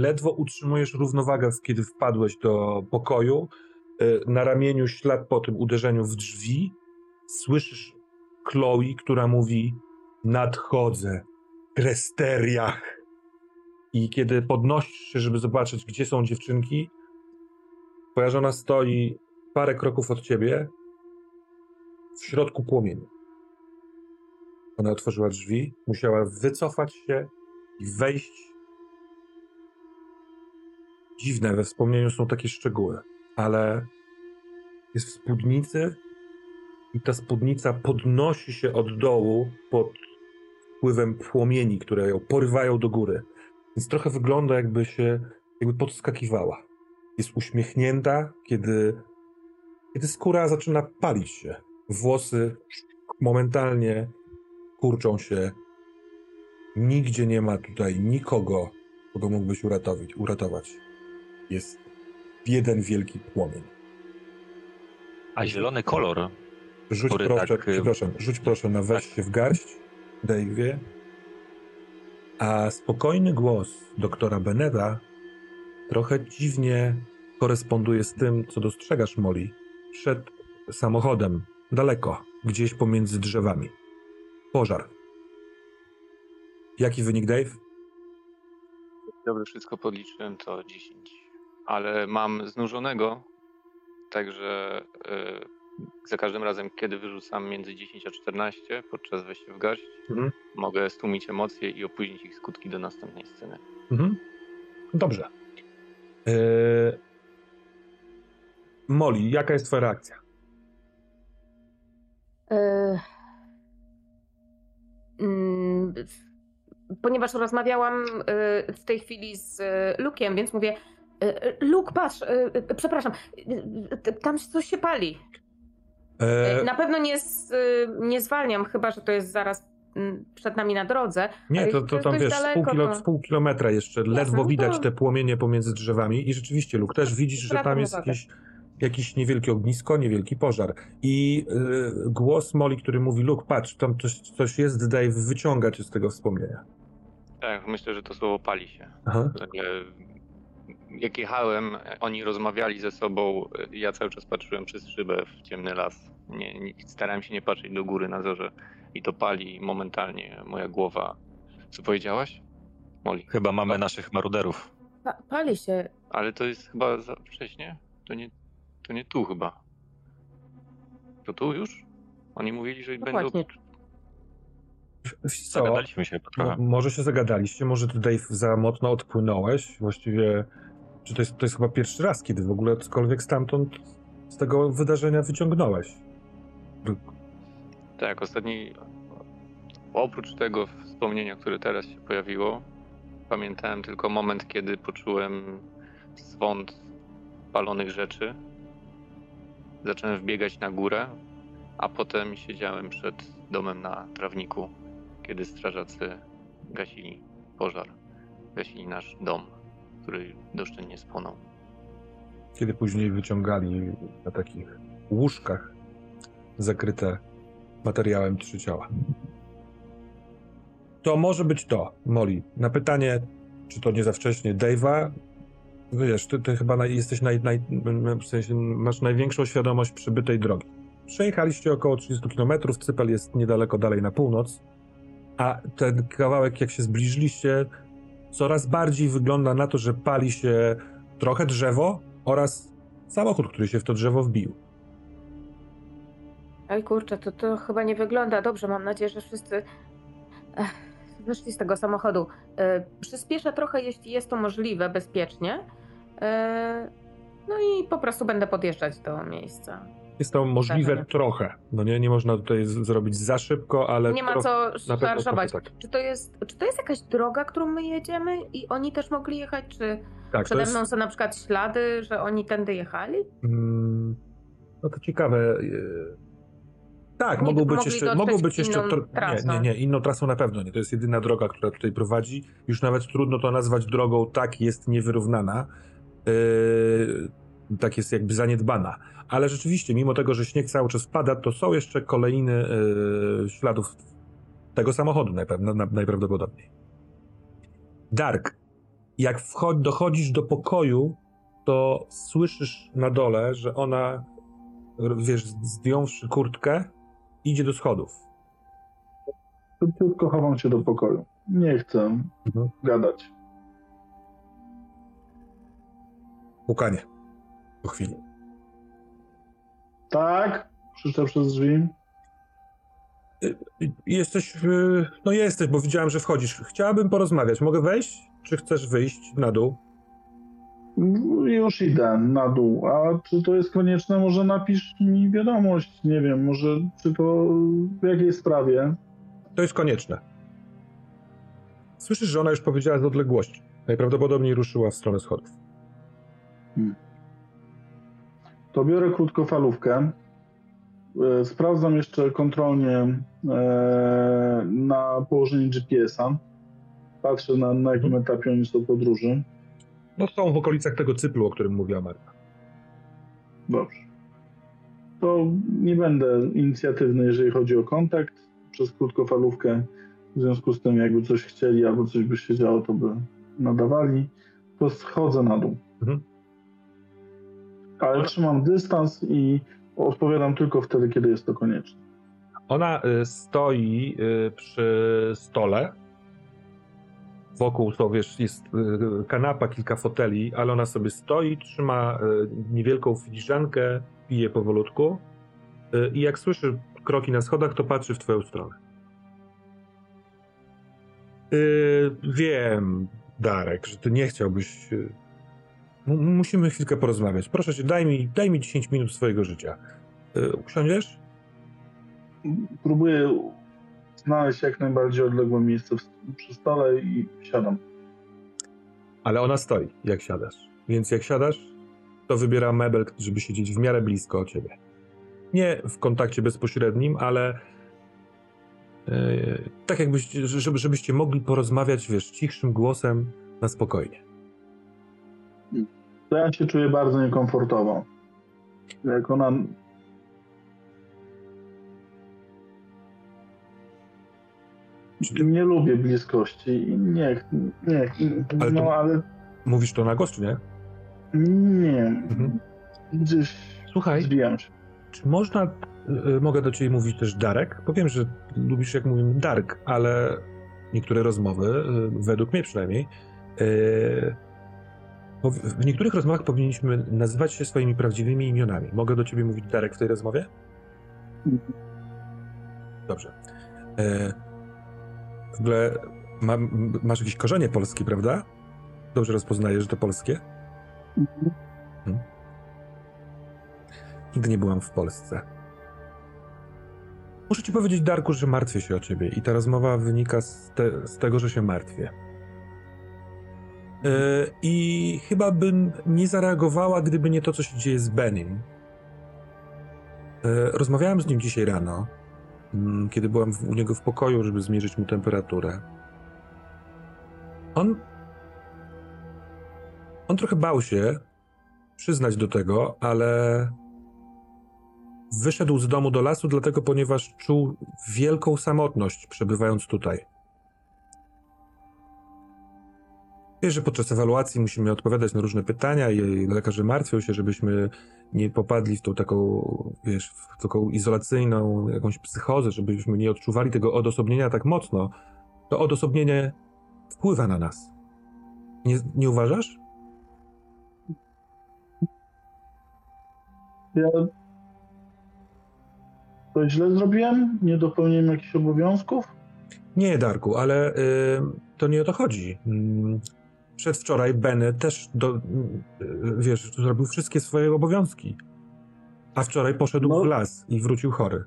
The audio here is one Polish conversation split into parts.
ledwo utrzymujesz równowagę, kiedy wpadłeś do pokoju. Y, na ramieniu ślad po tym uderzeniu w drzwi. Słyszysz Chloe, która mówi: Nadchodzę, Kresteriach. I kiedy podnosisz się, żeby zobaczyć, gdzie są dziewczynki, twoja żona stoi parę kroków od ciebie w środku płomieni. Ona otworzyła drzwi, musiała wycofać się i wejść. Dziwne, we wspomnieniu są takie szczegóły, ale jest w spódnicy i ta spódnica podnosi się od dołu pod wpływem płomieni, które ją porywają do góry. Więc trochę wygląda, jakby się jakby podskakiwała. Jest uśmiechnięta, kiedy, kiedy skóra zaczyna palić się. Włosy momentalnie kurczą się. Nigdzie nie ma tutaj nikogo, kogo mógłbyś uratować. uratować. Jest jeden wielki płomień. A zielony kolor. Rzuć proszę, tak... przepraszam, rzuć proszę na weź się w garść, Dave'ie. A spokojny głos doktora Beneda trochę dziwnie koresponduje z tym, co dostrzegasz, Molly, przed samochodem, daleko, gdzieś pomiędzy drzewami. Pożar. Jaki wynik, Dave? Dobrze, wszystko podliczyłem, to 10. Ale mam znużonego, także yy, za każdym razem, kiedy wyrzucam między 10 a 14 podczas wejścia w garść, mhm. mogę stłumić emocje i opóźnić ich skutki do następnej sceny. Mhm. Dobrze. Yy... Molly, jaka jest twoja reakcja? Yy... Mm, ponieważ rozmawiałam y, w tej chwili z y, Lukiem, więc mówię, y, Luk, patrz, przepraszam, tam coś się pali. E... Na pewno nie, z, nie zwalniam, chyba że to jest zaraz przed nami na drodze. Nie, to, to, tam wiesz, daleko, pół, kilo, to... pół kilometra jeszcze, ledwo no widać te płomienie pomiędzy drzewami i rzeczywiście, Luk, też widzisz, że tam jest jakieś jakieś niewielkie ognisko, niewielki pożar. I y, głos Moli, który mówi, Luke, patrz, tam coś, coś jest, daj wyciągać z tego wspomnienia. Tak, myślę, że to słowo pali się. Aha. Jak jechałem, oni rozmawiali ze sobą, ja cały czas patrzyłem przez szybę w ciemny las. Nie, nie, starałem się nie patrzeć do góry na zorze i to pali momentalnie moja głowa. Co powiedziałaś? Moli. Chyba mamy naszych maruderów. Pa pali się. Ale to jest chyba za wcześnie? To nie, to nie tu chyba. To tu już? Oni mówili, że Dokładnie. będą... Co? Zagadaliśmy się trochę. No, może się zagadaliście, może ty Dave za mocno odpłynąłeś. Właściwie, czy to jest, to jest chyba pierwszy raz, kiedy w ogóle cokolwiek stamtąd z tego wydarzenia wyciągnąłeś. Tak, ostatni, oprócz tego wspomnienia, które teraz się pojawiło, pamiętałem tylko moment, kiedy poczułem swąd palonych rzeczy zacząłem wbiegać na górę, a potem siedziałem przed domem na trawniku, kiedy strażacy gasili pożar. Gasili nasz dom, który doszczętnie spłonął. Kiedy później wyciągali na takich łóżkach zakryte materiałem trzy ciała. To może być to, Molly. Na pytanie, czy to nie za wcześnie, Dave'a wiesz, ty, ty chyba jesteś naj, naj, w sensie masz największą świadomość przybytej drogi. Przejechaliście około 30 km, Cypel jest niedaleko dalej na północ, a ten kawałek, jak się zbliżyliście, coraz bardziej wygląda na to, że pali się trochę drzewo oraz samochód, który się w to drzewo wbił. Ej kurczę, to, to chyba nie wygląda dobrze. Mam nadzieję, że wszyscy Ech, wyszli z tego samochodu. Yy, przyspieszę trochę, jeśli jest to możliwe, bezpiecznie. E, no i po prostu będę podjeżdżać do miejsca. Jest to możliwe trochę. No nie, nie można tutaj zrobić za szybko, ale. Nie ma co szarżować. Tak. Czy, to jest, czy to jest jakaś droga, którą my jedziemy i oni też mogli jechać? Czy tak, przede mną jest... są na przykład ślady, że oni tędy jechali? Mm, no to ciekawe. Tak, mogą być jeszcze, mogą być jeszcze nie, nie, nie, inną trasą na pewno nie. To jest jedyna droga, która tutaj prowadzi. Już nawet trudno to nazwać drogą, tak jest niewyrównana. Yy, tak jest jakby zaniedbana. Ale rzeczywiście, mimo tego, że śnieg cały czas pada, to są jeszcze kolejne yy, śladów tego samochodu najprawdopodobniej. Dark, Jak wchod- dochodzisz do pokoju, to słyszysz na dole, że ona, wiesz, zdjąwszy kurtkę, idzie do schodów. Szybciutko chowam się do pokoju. Nie chcę Mhm. gadać. Pukanie. Po chwili. Tak? Krzyczę przez drzwi. Y, Jesteś, y, no jesteś, bo widziałem, że wchodzisz. Chciałabym porozmawiać. Mogę wejść? Czy chcesz wyjść na dół? Już idę na dół. A czy to jest konieczne? Może napisz mi wiadomość. Nie wiem, może czy to w jakiej sprawie? To jest konieczne. Słyszysz, że ona już powiedziała z odległości. Najprawdopodobniej ruszyła w stronę schodów. To biorę krótkofalówkę. E, Sprawdzam jeszcze kontrolnie e, na położenie GPS-a. Patrzę na, na jakim etapie oni są podróży. No są w okolicach tego cyplu, o którym mówiła Marta. Dobrze. To nie będę inicjatywny, jeżeli chodzi o kontakt przez krótkofalówkę. W związku z tym, jakby coś chcieli albo coś by się działo, to by nadawali. To schodzę na dół. Mhm. Ale trzymam dystans i odpowiadam tylko wtedy, kiedy jest to konieczne. Ona y, stoi y, przy stole. Wokół to wiesz, jest y, kanapa, kilka foteli, ale ona sobie stoi, trzyma niewielką filiżankę, pije powolutku. I jak słyszy kroki na schodach, to patrzy w twoją stronę. Y, wiem, Darek, że ty nie chciałbyś. M- musimy chwilkę porozmawiać. Proszę cię, daj mi, daj mi 10 minut swojego życia. Y, usiądziesz? Próbuję znaleźć jak najbardziej odległe miejsce przy stole i siadam. Ale ona stoi, jak siadasz. Więc jak siadasz, to wybiera mebel, żeby siedzieć w miarę blisko o ciebie. Nie w kontakcie bezpośrednim, ale yy, tak jakbyście, żeby, żebyście mogli porozmawiać, wiesz, cichszym głosem na spokojnie. To ja się czuję bardzo niekomfortowo. Jak ona. Nie lubię bliskości i nie, nie, Ale no ale Mówisz to na czy nie? nie. Mhm. Gdzieś Słuchaj, zbijam się. czy można, yy, mogę do ciebie mówić też Darek? Bo wiem, że lubisz, jak mówimy Dark, ale niektóre rozmowy, yy, według mnie przynajmniej, yy, w niektórych rozmowach powinniśmy nazywać się swoimi prawdziwymi imionami. Mogę do ciebie mówić Darek w tej rozmowie? Dobrze. E, w ogóle ma, masz jakieś korzenie polskie, prawda? Dobrze rozpoznajesz, że to polskie? Nigdy nie byłam w Polsce. Muszę ci powiedzieć, Darku, że martwię się o ciebie i ta rozmowa wynika z, te, z tego, że się martwię. E, I chyba bym nie zareagowała, gdyby nie to, co się dzieje z Benim. E, Rozmawiałem z nim dzisiaj rano, mm, kiedy byłam u niego w pokoju, żeby zmierzyć mu temperaturę. On. On trochę bał się przyznać do tego, ale wyszedł z domu do lasu, dlatego ponieważ czuł wielką samotność przebywając tutaj. Wiesz, że podczas ewaluacji musimy odpowiadać na różne pytania i lekarze martwią się, żebyśmy nie popadli w tą taką, wiesz, w taką izolacyjną jakąś psychozę, żebyśmy nie odczuwali tego odosobnienia tak mocno. To odosobnienie wpływa na nas. Nie, nie uważasz? Ja to źle zrobiłem? Nie dopełniłem jakichś obowiązków? Nie, Darku, ale y, to nie o to chodzi. Przedwczoraj Benny też, do, wiesz, zrobił wszystkie swoje obowiązki. A wczoraj poszedł No. w las i wrócił chory.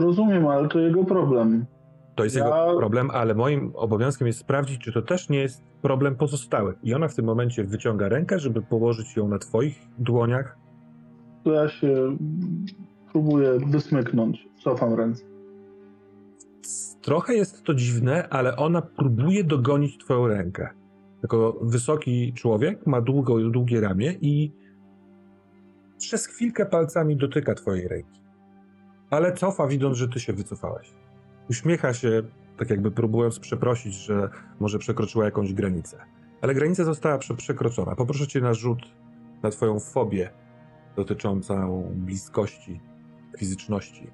Rozumiem, ale to jego problem. To jest Ja- jego problem, ale moim obowiązkiem jest sprawdzić, czy to też nie jest problem pozostałych. I ona w tym momencie wyciąga rękę, żeby położyć ją na twoich dłoniach. To ja się próbuję wysmyknąć. Cofam ręce. Trochę jest to dziwne, ale ona próbuje dogonić twoją rękę. Jako wysoki człowiek, ma długo, długie ramię i przez chwilkę palcami dotyka twojej ręki. Ale cofa, widząc, że ty się wycofałeś. Uśmiecha się tak jakby próbując przeprosić, że może przekroczyła jakąś granicę. Ale granica została prze przekroczona. Poproszę cię na rzut na twoją fobię dotyczącą bliskości, fizyczności.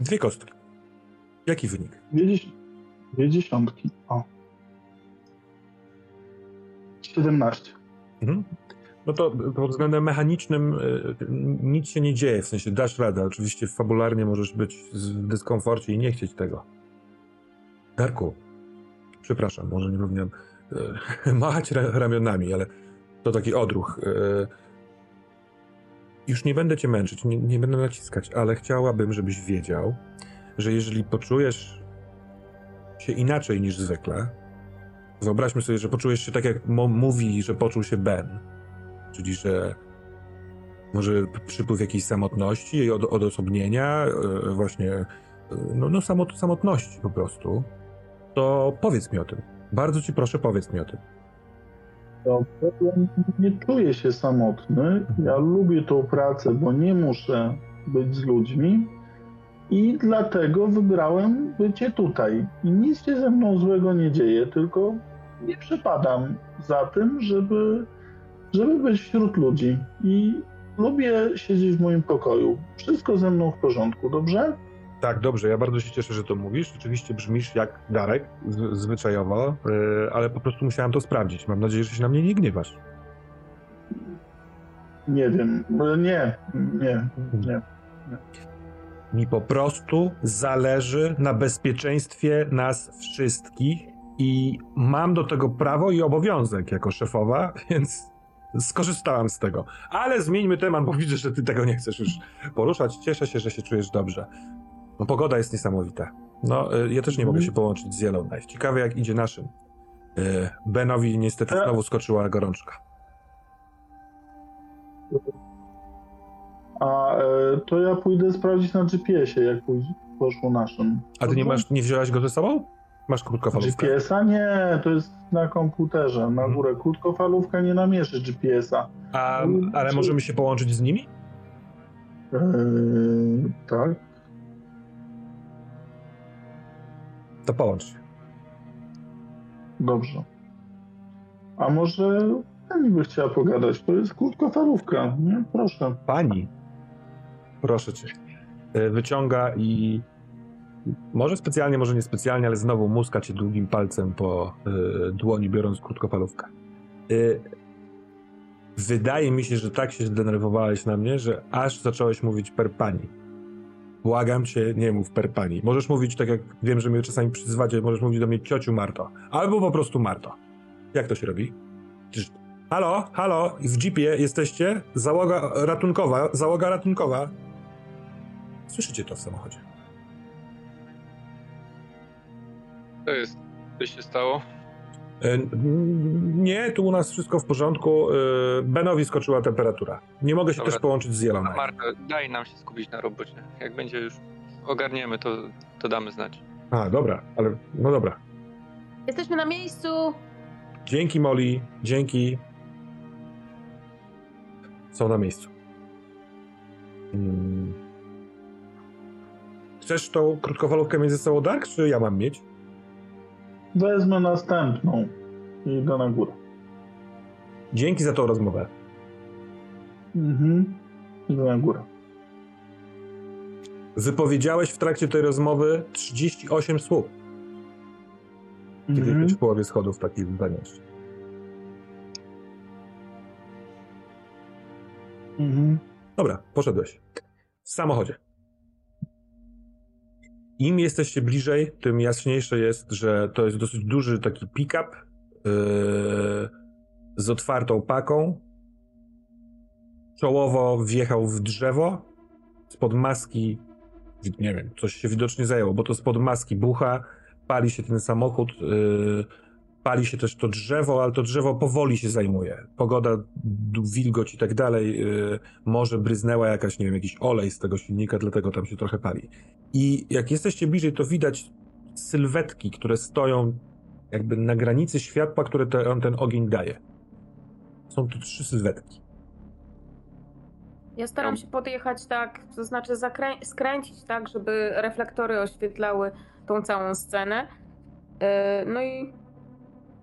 Dwie kostki. Jaki wynik? Dwie, dzies- dwie dziesiątki. O. 17. Mhm. No to pod względem mechanicznym y, nic się nie dzieje, w sensie dasz radę. Oczywiście fabularnie możesz być w dyskomforcie i nie chcieć tego. Darku, przepraszam, może nie powinienem machać ra ramionami, ale to taki odruch. Już nie będę cię męczyć, nie, nie będę naciskać, ale chciałabym, żebyś wiedział, że jeżeli poczujesz się inaczej niż zwykle, wyobraźmy sobie, że poczujesz się tak, jak mówi, że poczuł się Ben, czyli że może przypływ jakiejś samotności od, odosobnienia, e, właśnie e, no, no samot, samotności po prostu, to powiedz mi o tym. Bardzo ci proszę, powiedz mi o tym. Ja nie czuję się samotny. Ja lubię tą pracę, bo nie muszę być z ludźmi i dlatego wybrałem bycie tutaj. I nic się ze mną złego nie dzieje, tylko nie przepadam za tym, żeby, żeby być wśród ludzi. I lubię siedzieć w moim pokoju. Wszystko ze mną w porządku, dobrze? Tak, dobrze, ja bardzo się cieszę, że to mówisz. Rzeczywiście brzmisz jak Darek, z, zwyczajowo, e, ale po prostu musiałem to sprawdzić. Mam nadzieję, że się na mnie nie gniewasz. Nie wiem. Nie, nie, nie. Mi po prostu zależy na bezpieczeństwie nas wszystkich i mam do tego prawo i obowiązek jako szefowa, więc skorzystałam z tego. Ale zmieńmy temat, bo widzę, że ty tego nie chcesz już poruszać. Cieszę się, że się czujesz dobrze. No, pogoda jest niesamowita. No, y, ja też nie mogę się połączyć z Yellowknife. Ciekawe, jak idzie naszym. Y, Benowi niestety E. znowu skoczyła gorączka. A e, to ja pójdę sprawdzić na GPS-ie, jak poszło naszym. A ty nie masz, nie wziąłeś go ze sobą? Masz krótkofalówkę? GPS-a? Nie, to jest na komputerze, na Mhm. górę. Krótkofalówka nie namierzy GPS-a. A, ale możemy się połączyć z nimi? Eee, tak. To połącz się. Dobrze. A może pani by chciała pogadać? To jest krótkofalówka, nie? Proszę. Pani, proszę cię, e, wyciąga i może specjalnie, może niespecjalnie, ale znowu muska cię długim palcem po e, dłoni, biorąc krótkofalówkę. E, wydaje mi się, że tak się zdenerwowałeś na mnie, że aż zacząłeś mówić per pani. Błagam cię, nie mów per pani. Możesz mówić tak, jak wiem, że mnie czasami przyzywacie, możesz mówić do mnie ciociu Marto. Albo po prostu Marto. Jak to się robi? Halo, halo, w jeepie jesteście? Załoga ratunkowa, załoga ratunkowa. Słyszycie to w samochodzie. To jest, co się stało? E, Nie, tu u nas wszystko w porządku. E, Benowi skoczyła temperatura. Nie mogę się Dobra. też połączyć z Jelonem. Marta, daj nam się skupić na robocie. Jak będzie już ogarniemy, to, to damy znać. A, dobra, ale no dobra. Jesteśmy na miejscu. Dzięki Molly, dzięki. Są na miejscu. Mm. Chcesz tą krótkofalówkę mieć ze sobą, Dark, czy ja mam mieć? Wezmę następną i idę na górę. Dzięki za tą rozmowę. Mhm. Idę na górę. Wypowiedziałeś w trakcie tej rozmowy 38 słów, kiedy Mhm. jesteś w połowie schodów takich zdania. Mhm. Dobra, poszedłeś. W samochodzie. Im jesteście bliżej, tym jaśniejsze jest, że to jest dosyć duży taki pick-up yy, z otwartą paką. Czołowo wjechał w drzewo. Spod maski, nie wiem, coś się widocznie zajęło, bo to spod maski bucha, pali się ten samochód. Yy, Pali się też to drzewo, ale to drzewo powoli się zajmuje. Pogoda, wilgoć i tak dalej. Yy, może bryznęła jakaś, nie wiem, jakiś olej z tego silnika, dlatego tam się trochę pali. I jak jesteście bliżej, to widać sylwetki, które stoją jakby na granicy światła, które te, on ten ogień daje. Są tu trzy sylwetki. Ja staram się podjechać tak, to znaczy zakrę- skręcić tak, żeby reflektory oświetlały tą całą scenę. Yy, no i,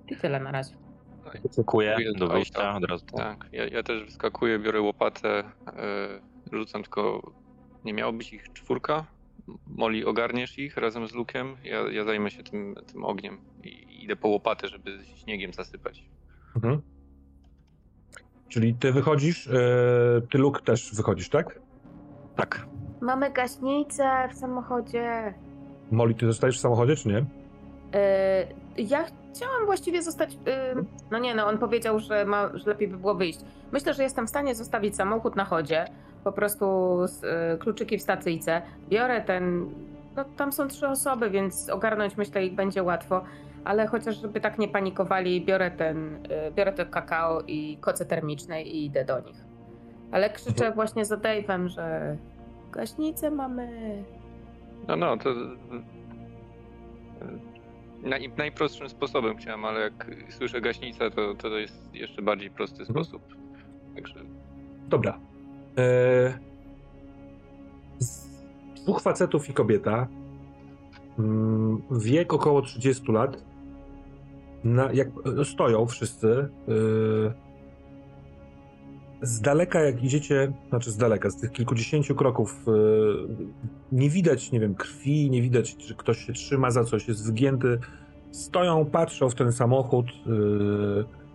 i tyle na razie. Dziękuję Dziękuję do wyjścia od razu. Tak, ja, ja też wyskakuję, biorę łopatę, yy, rzucam tylko. Nie miało być ich czwórka? Moli, ogarniesz ich razem z Lukiem? Ja, ja zajmę się tym, tym ogniem i idę po łopatę, żeby śniegiem zasypać. Mhm. Czyli ty wychodzisz, yy, ty Luke też wychodzisz, tak? Tak. Mamy gaśnicę w samochodzie. Molly, ty zostajesz w samochodzie, czy nie? Yy, ja chciałam właściwie zostać. Yy, no nie, no on powiedział, że, ma, że lepiej by było wyjść. Myślę, że jestem w stanie zostawić samochód na chodzie. Po prostu z, yy, kluczyki w stacyjce. Biorę ten. No tam są trzy osoby, więc ogarnąć myślę ich będzie łatwo. Ale chociaż żeby tak nie panikowali, biorę ten. Yy, biorę to kakao i koce termiczne i idę do nich. Ale krzyczę właśnie za Dave'em, że gaśnicę mamy. No, no, to. Naj, najprostszym sposobem chciałem, ale jak słyszę gaśnicę, to, to jest jeszcze bardziej prosty Mhm. sposób. Także Dobra. Eee, z dwóch facetów i kobieta. Mm, wiek około 30 lat. Na, jak, e, stoją wszyscy. Eee, z daleka, jak idziecie, znaczy z daleka, z tych kilkudziesięciu kroków, eee, nie widać, nie wiem, krwi, nie widać, że ktoś się trzyma za coś, jest wygięty. Stoją, patrzą w ten samochód. Eee,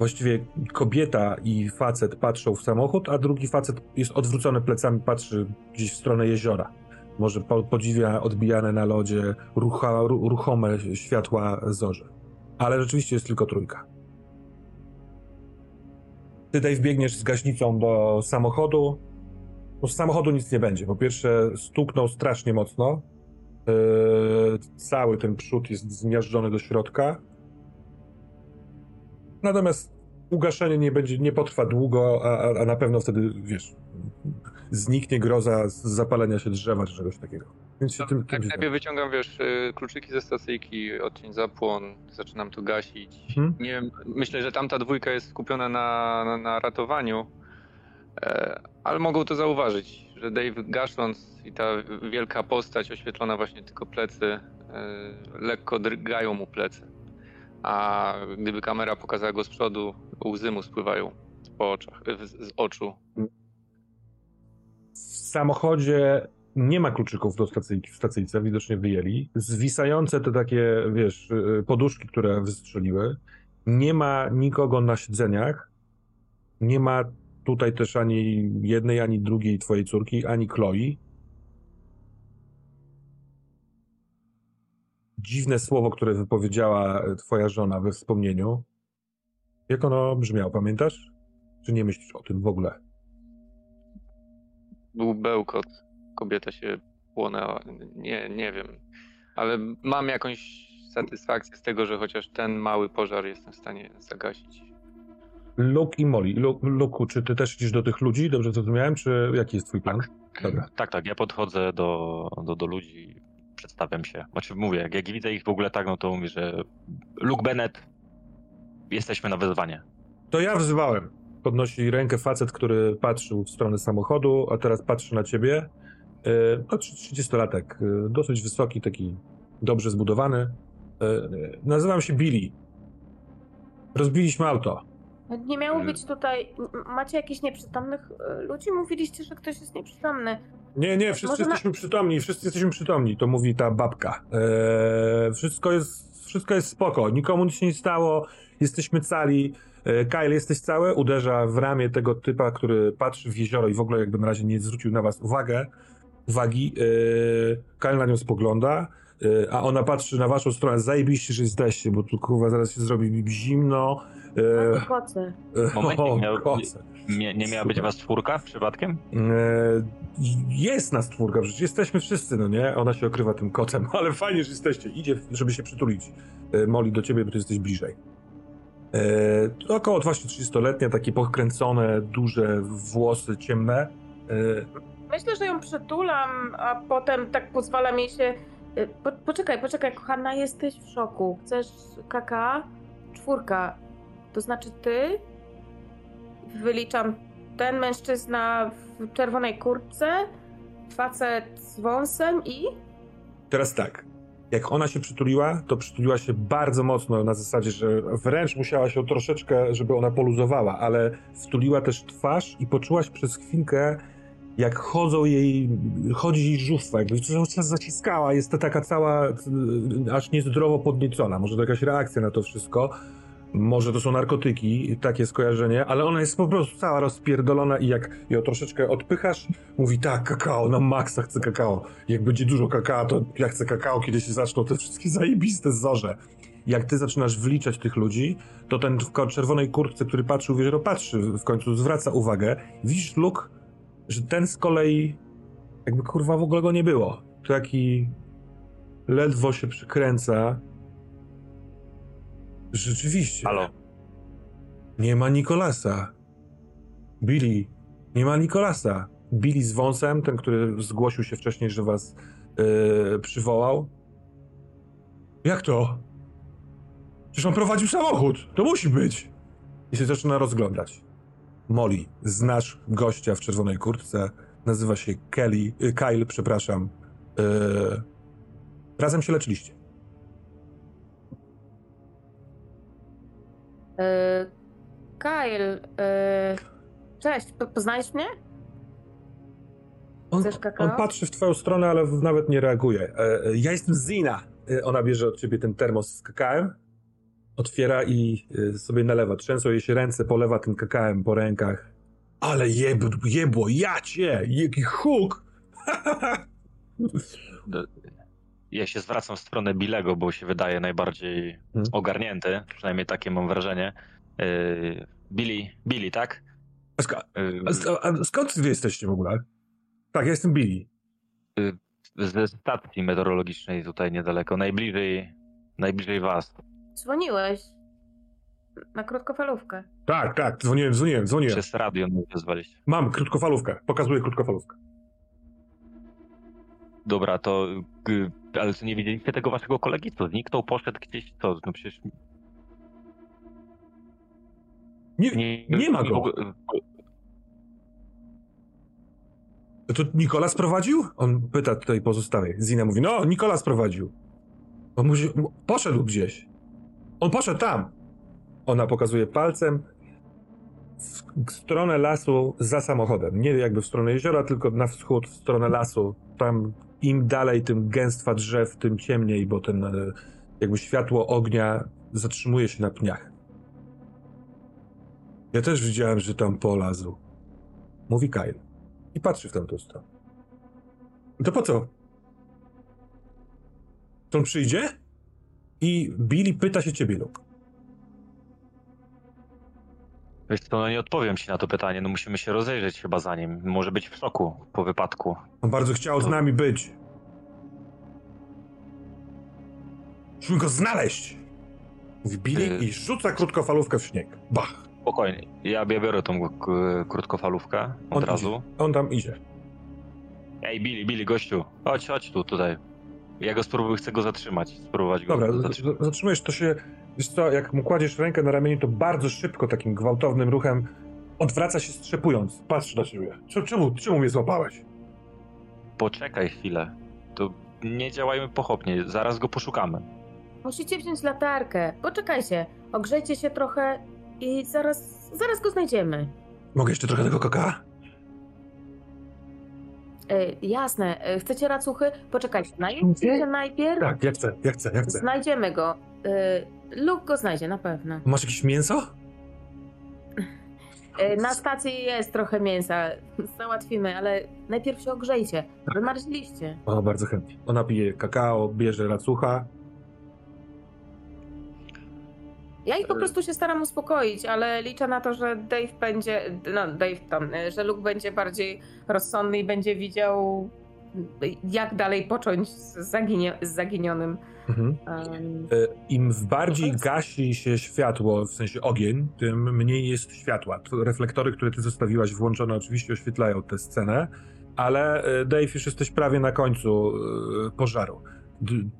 Właściwie kobieta i facet patrzą w samochód, a drugi facet jest odwrócony plecami, patrzy gdzieś w stronę jeziora. Może po, podziwia odbijane na lodzie rucha, ru, ruchome światła zorzy. Ale rzeczywiście jest tylko trójka. Ty, Dave, biegniesz z gaśnicą do samochodu. No, z samochodu nic nie będzie. Po pierwsze, stuknął strasznie mocno. Yy, cały ten przód jest zmiażdżony do środka. Natomiast ugaszenie nie będzie, nie potrwa długo, a- a na pewno wtedy, wiesz, zniknie groza z zapalenia się drzewa czy czegoś takiego. Więc się tym, tym Tak, się najpierw wyciągam, wiesz, y, kluczyki ze stacyjki, odcień zapłon, zaczynam to gasić. Mhm. Nie wiem, myślę, że tamta dwójka jest skupiona na, na, na ratowaniu, e, ale mogą to zauważyć, że Dave gasząc i ta wielka postać oświetlona właśnie tylko plecy, e, lekko drgają mu plecy. A gdyby kamera pokazała go z przodu, łzy mu spływają po oczach, z, z oczu. W samochodzie nie ma kluczyków do stacyjki, w stacyjce, widocznie wyjęli. Zwisające te takie, wiesz, y, poduszki, które wystrzeliły. Nie ma nikogo na siedzeniach. Nie ma tutaj też ani jednej, ani drugiej twojej córki, ani Chloe. Dziwne słowo, które wypowiedziała e, twoja żona we wspomnieniu. Jak ono brzmiało, pamiętasz? Czy nie myślisz o tym w ogóle? Był bełkot, kobieta się płonęła. Nie, nie wiem. Ale mam jakąś satysfakcję z tego, że chociaż ten mały pożar jestem w stanie zagasić. Luke i Molly. Lu- Luku, czy ty też idziesz do tych ludzi? Dobrze zrozumiałem? Czy jaki jest twój plan? Dobra. Tak, tak, ja podchodzę do, do, do ludzi, przedstawiam się. Znaczy mówię, jak, jak widzę ich w ogóle tak, no to mówię, że Luke Bennett, jesteśmy na wezwanie. To ja wzywałem. Podnosi rękę facet, który patrzył w stronę samochodu, a teraz patrzy na ciebie. No, 30-latek, yy, dosyć wysoki, taki dobrze zbudowany. Yy, Nazywam się Billy. Rozbiliśmy auto. Nie miało być tutaj. Macie jakichś nieprzytomnych ludzi? Mówiliście, że ktoś jest nieprzytomny. Nie, nie, wszyscy Może na- jesteśmy przytomni, wszyscy jesteśmy przytomni, to mówi ta babka. Eee, wszystko, jest, wszystko jest spoko, nikomu nic się nie stało, jesteśmy cali. Eee, Kyle, jesteś cały? Uderza w ramię tego typa, który patrzy w jezioro i w ogóle jakby na razie nie zwrócił na was uwagę, uwagi. Eee, Kyle na nią spogląda, y, a ona patrzy na waszą stronę, zajebiście, że jesteście, bo tu kurwa zaraz się zrobi zimno. y, Koce. Momencik o, miał- koce. Nie, nie miała być was czwórka przypadkiem? E, Jest nas czwórka, przecież jesteśmy wszyscy, no nie? Ona się okrywa tym kotem, ale fajnie, że jesteście. Idzie, żeby się przytulić. E, Moli do ciebie, bo ty jesteś bliżej. E, około właśnie 30-letnia, takie pokręcone, duże włosy ciemne. E, Myślę, że ją przytulam, a potem tak pozwalam jej się... Y, Po, poczekaj, poczekaj, kochana, jesteś w szoku. Chcesz kaka? Czwórka. To znaczy ty? Wyliczam ten mężczyzna w czerwonej kurtce, facet z wąsem i... Teraz tak. Jak ona się przytuliła, to przytuliła się bardzo mocno na zasadzie, że wręcz musiała się troszeczkę, żeby ona poluzowała, ale wtuliła też twarz i poczułaś przez chwilkę, jak chodzą jej, chodzi jej żuchwa, jakby cały czas zaciskała, jest to taka cała, y, aż niezdrowo podniecona. Może to jakaś reakcja na to wszystko, może to są narkotyki, takie skojarzenie, ale ona jest po prostu cała rozpierdolona i jak ją troszeczkę odpychasz, mówi tak, kakao, na maksa chcę kakao. Jak będzie dużo kakao, to ja chcę kakao, kiedy się zaczną te wszystkie zajebiste zorze. Jak ty zaczynasz wliczać tych ludzi, to ten w czerwonej kurtce, który patrzył, wiesz, że patrzy, w końcu zwraca uwagę. Widzisz, Luke, że ten z kolei jakby kurwa w ogóle go nie było. Taki ledwo się przykręca. Rzeczywiście. Halo. Nie ma Nikolasa. Billy, nie ma Nikolasa. Billy z wąsem, ten, który zgłosił się wcześniej, że was yy, przywołał. Jak to? Przecież on prowadził samochód. To musi być. I się zaczyna rozglądać. Molly, znasz gościa w czerwonej kurtce. Nazywa się Kelly, y, Kyle, przepraszam. Yy, razem się leczyliście. Kyle, y, cześć, po, poznajesz mnie? On, on patrzy w twoją stronę, ale nawet nie reaguje. E, e, ja jestem Zina. E, ona bierze od ciebie ten termos z kakałem, otwiera i e, sobie nalewa. Trzęsą jej się ręce, polewa tym kakałem po rękach. Ale jeb, jebło, ja cię! Jaki huk! Ja się zwracam w stronę Bilego, bo się wydaje najbardziej Hmm. ogarnięty, przynajmniej takie mam wrażenie. Yy, Billy, Billy, tak? A, ska, Yy, a, sk- a skąd wy jesteście w ogóle? Tak, ja jestem Billy. ze stacji meteorologicznej tutaj niedaleko, najbliżej, najbliżej was. Dzwoniłeś na krótkofalówkę. Tak, tak, dzwoniłem, dzwoniłem, dzwoniłem. Przez radio mnie wezwaliście. Mam krótkofalówkę, pokazuję krótkofalówkę. Dobra, to. Ale co nie widzieliście tego waszego kolegi? Co zniknął, poszedł gdzieś? Co? No przecież. Nie, nie ma go. To Nikolas prowadził? On pyta tutaj pozostałych. Zina mówi, no, Nikolas prowadził. On mówi, poszedł gdzieś. On poszedł tam. Ona pokazuje palcem w stronę lasu za samochodem. Nie jakby w stronę jeziora, tylko na wschód, w stronę lasu. Tam im dalej, tym gęstwa drzew, tym ciemniej, bo ten e, jakby światło ognia zatrzymuje się na pniach. Ja też widziałem, że tam polazł. Mówi Kyle. I patrzy w tamtą stronę. To po co? To on przyjdzie? I Billy pyta się ciebie, Luke. Wiesz co, no nie odpowiem ci na to pytanie, no musimy się rozejrzeć chyba za nim. Może być w szoku po wypadku. On bardzo chciał z nami być. Musimy go znaleźć! Mówi Billy Y- i rzuca krótkofalówkę w śnieg. Bach! Spokojnie, ja biorę tą krótkofalówkę od On razu. Idzie. On tam idzie. Ej, Billy, Billy, gościu, chodź, chodź tu, tutaj. Ja go spróbuję, chcę go zatrzymać, spróbować go Dobra, zatrzymać. zatrzymujesz to się. Wiesz co, jak mu kładziesz rękę na ramieniu, to bardzo szybko, takim gwałtownym ruchem odwraca się strzepując. Patrzy na ciebie. Czemu, czemu, czemu mnie złapałeś? Poczekaj chwilę. To nie działajmy pochopnie, zaraz go poszukamy. Musicie wziąć latarkę. Poczekajcie, ogrzejcie się trochę i zaraz, zaraz go znajdziemy. Mogę jeszcze trochę tego koka? Y, jasne, y, chcecie racuchy? Poczekajcie, najpierw się najpierw. Tak, ja chcę, ja chcę, ja chcę. Znajdziemy go. Y, Luke go znajdzie na pewno. Masz jakieś mięso? E, Na stacji jest trochę mięsa. Załatwimy, ale najpierw się ogrzejcie. Wymarzliście. O, bardzo chętnie. Ona pije kakao, bierze racucha. Ja ich po prostu się staram uspokoić, ale liczę na to, że Dave będzie, no Dave tam, że Luke będzie bardziej rozsądny i będzie widział jak dalej począć z, zaginie, z zaginionym. Mhm. em, E, Im bardziej gasi się światło, w sensie ogień, tym mniej jest światła. Reflektory, które ty zostawiłaś włączone, oczywiście oświetlają tę scenę, ale e, Dave, już jesteś prawie na końcu e, pożaru.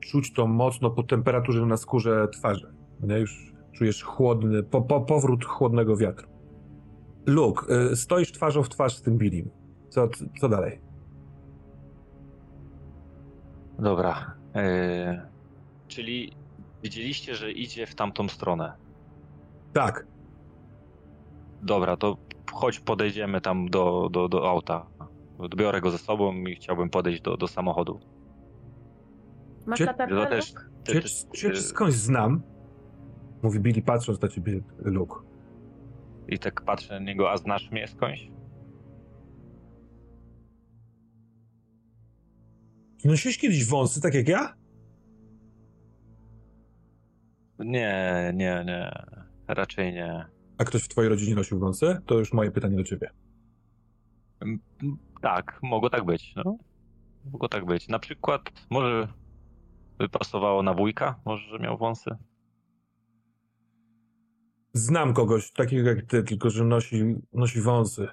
Czuć to mocno po temperaturze na skórze twarzy. Już czujesz chłodny, po, po, powrót chłodnego wiatru. Luke, stoisz twarzą w twarz z tym Billim. Co, co dalej? Dobra. e, czyli widzieliście, że idzie w tamtą stronę. Tak, Dobra, to chodź podejdziemy tam do, do, do auta. Biorę go ze sobą i chciałbym podejść do, do samochodu. Masz Czy- latarkę? Też. Cię ty- skądś znam, mówi Billy patrząc na ciebie, Luke. I tak patrzę na niego, a znasz mnie skądś? Nosiłeś kiedyś wąsy, tak jak ja? Nie, nie, nie. Raczej nie. A ktoś w twojej rodzinie nosił wąsy? To już moje pytanie do ciebie. Mm, mm, Tak, mogło tak być, no. Mogło tak być. Na przykład, może by pasowało na wujka, może, że miał wąsy. Znam kogoś takiego jak ty, tylko że nosi, nosi wąsy.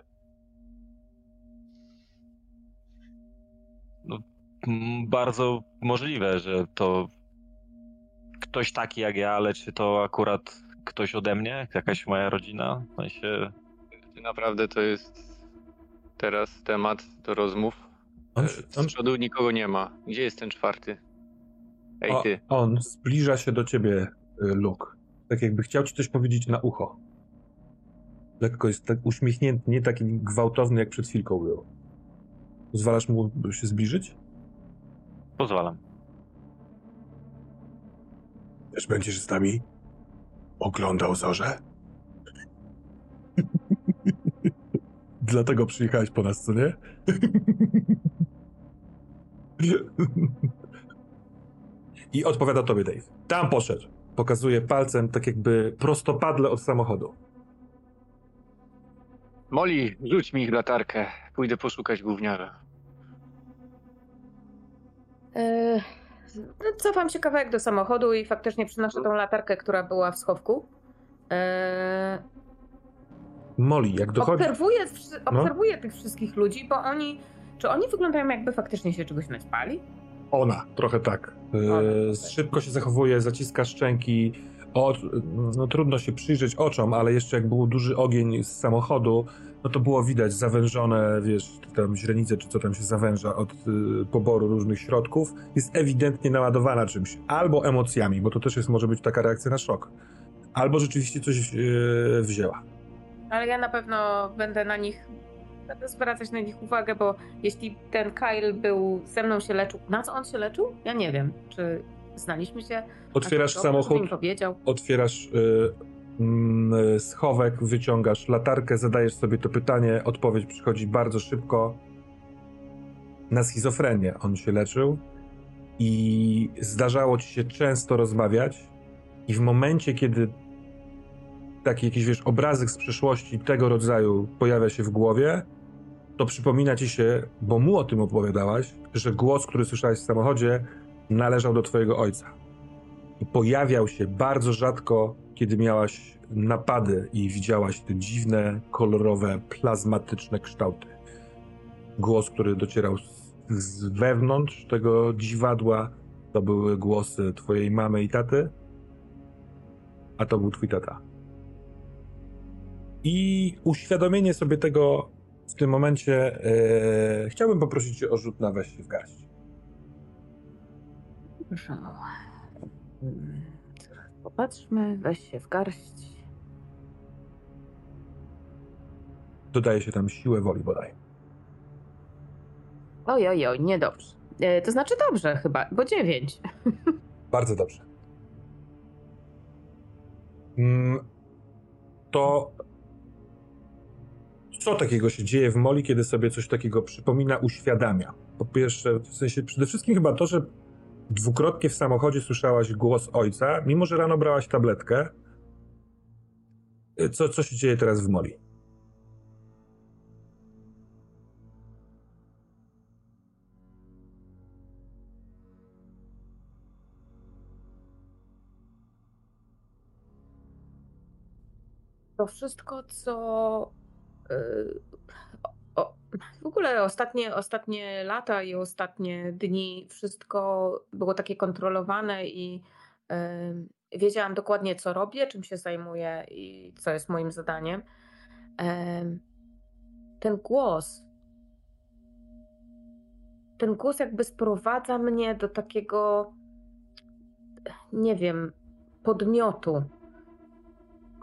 Bardzo możliwe, że to ktoś taki jak ja, ale czy to akurat ktoś ode mnie, jakaś moja rodzina? W sensie, Czy naprawdę to jest teraz temat do rozmów? On, E, on, Z przodu nikogo nie ma. Gdzie jest ten czwarty? Ej o, ty, on zbliża się do ciebie, y, Luke. Tak jakby chciał ci coś powiedzieć na ucho. Lekko jest tak uśmiechnięty, nie taki gwałtowny jak przed chwilką był. Pozwalasz mu się zbliżyć? Pozwalam. Też będziesz z nami oglądał zorze? Dlatego przyjechałeś po nas, co nie? I odpowiada tobie Dave. Tam poszedł. Pokazuje palcem tak jakby prostopadle od samochodu. Moli, rzuć mi ich latarkę. Pójdę poszukać gówniara. E, Cofam się kawałek do samochodu i faktycznie przynoszę tą latarkę, która była w schowku. E, Molly, jak dochodzi... obserwuję, No. obserwuję tych wszystkich ludzi, bo oni. Czy oni wyglądają jakby faktycznie się czegoś naćpali? Ona, trochę tak. Ona, Yy, tak. szybko się zachowuje, zaciska szczęki. O, no, trudno się przyjrzeć oczom, ale jeszcze jak był duży ogień z samochodu, no to było widać zawężone, wiesz, tam źrenice, czy co tam się zawęża od y, poboru różnych środków. Jest ewidentnie naładowana czymś. Albo emocjami, bo to też jest, może być taka reakcja na szok. Albo rzeczywiście coś yy, wzięła. Ale ja na pewno będę na nich. Będę zwracać na nich uwagę, bo jeśli ten Kyle był ze mną się leczył. Na co on się leczył? Ja nie wiem. Czy znaliśmy się? Otwierasz samochód, powiedział. otwierasz y, schowek, wyciągasz latarkę, zadajesz sobie to pytanie, odpowiedź przychodzi bardzo szybko. Na schizofrenię on się leczył i zdarzało ci się często rozmawiać i w momencie, kiedy taki jakiś, wiesz, obrazek z przeszłości tego rodzaju pojawia się w głowie, to przypomina ci się, bo mu o tym opowiadałaś, że głos, który słyszałeś w samochodzie, należał do twojego ojca i pojawiał się bardzo rzadko, kiedy miałaś napady i widziałaś te dziwne, kolorowe, plazmatyczne kształty. Głos, który docierał z, z wewnątrz tego dziwadła, to były głosy twojej mamy i taty, a to był twój tata. I uświadomienie sobie tego w tym momencie e, chciałbym poprosić cię o rzut na weź w garść. Proszę. Popatrzmy, weź się w garść. Dodaje się tam siłę woli bodaj. Oj, oj, oj, niedobrze. E, to znaczy dobrze chyba, bo dziewięć. Bardzo dobrze. Mm, To co takiego się dzieje w Moli, kiedy sobie coś takiego przypomina, uświadamia. Po pierwsze, w sensie przede wszystkim chyba to, że dwukrotnie w samochodzie słyszałaś głos ojca, mimo że rano brałaś tabletkę. Co, co się dzieje teraz w Moli? To wszystko, co. y, o, w ogóle ostatnie, ostatnie lata i ostatnie dni wszystko było takie kontrolowane i wiedziałam dokładnie, co robię, czym się zajmuję i co jest moim zadaniem. Em, Ten głos. Ten głos jakby sprowadza mnie do takiego, nie wiem, podmiotu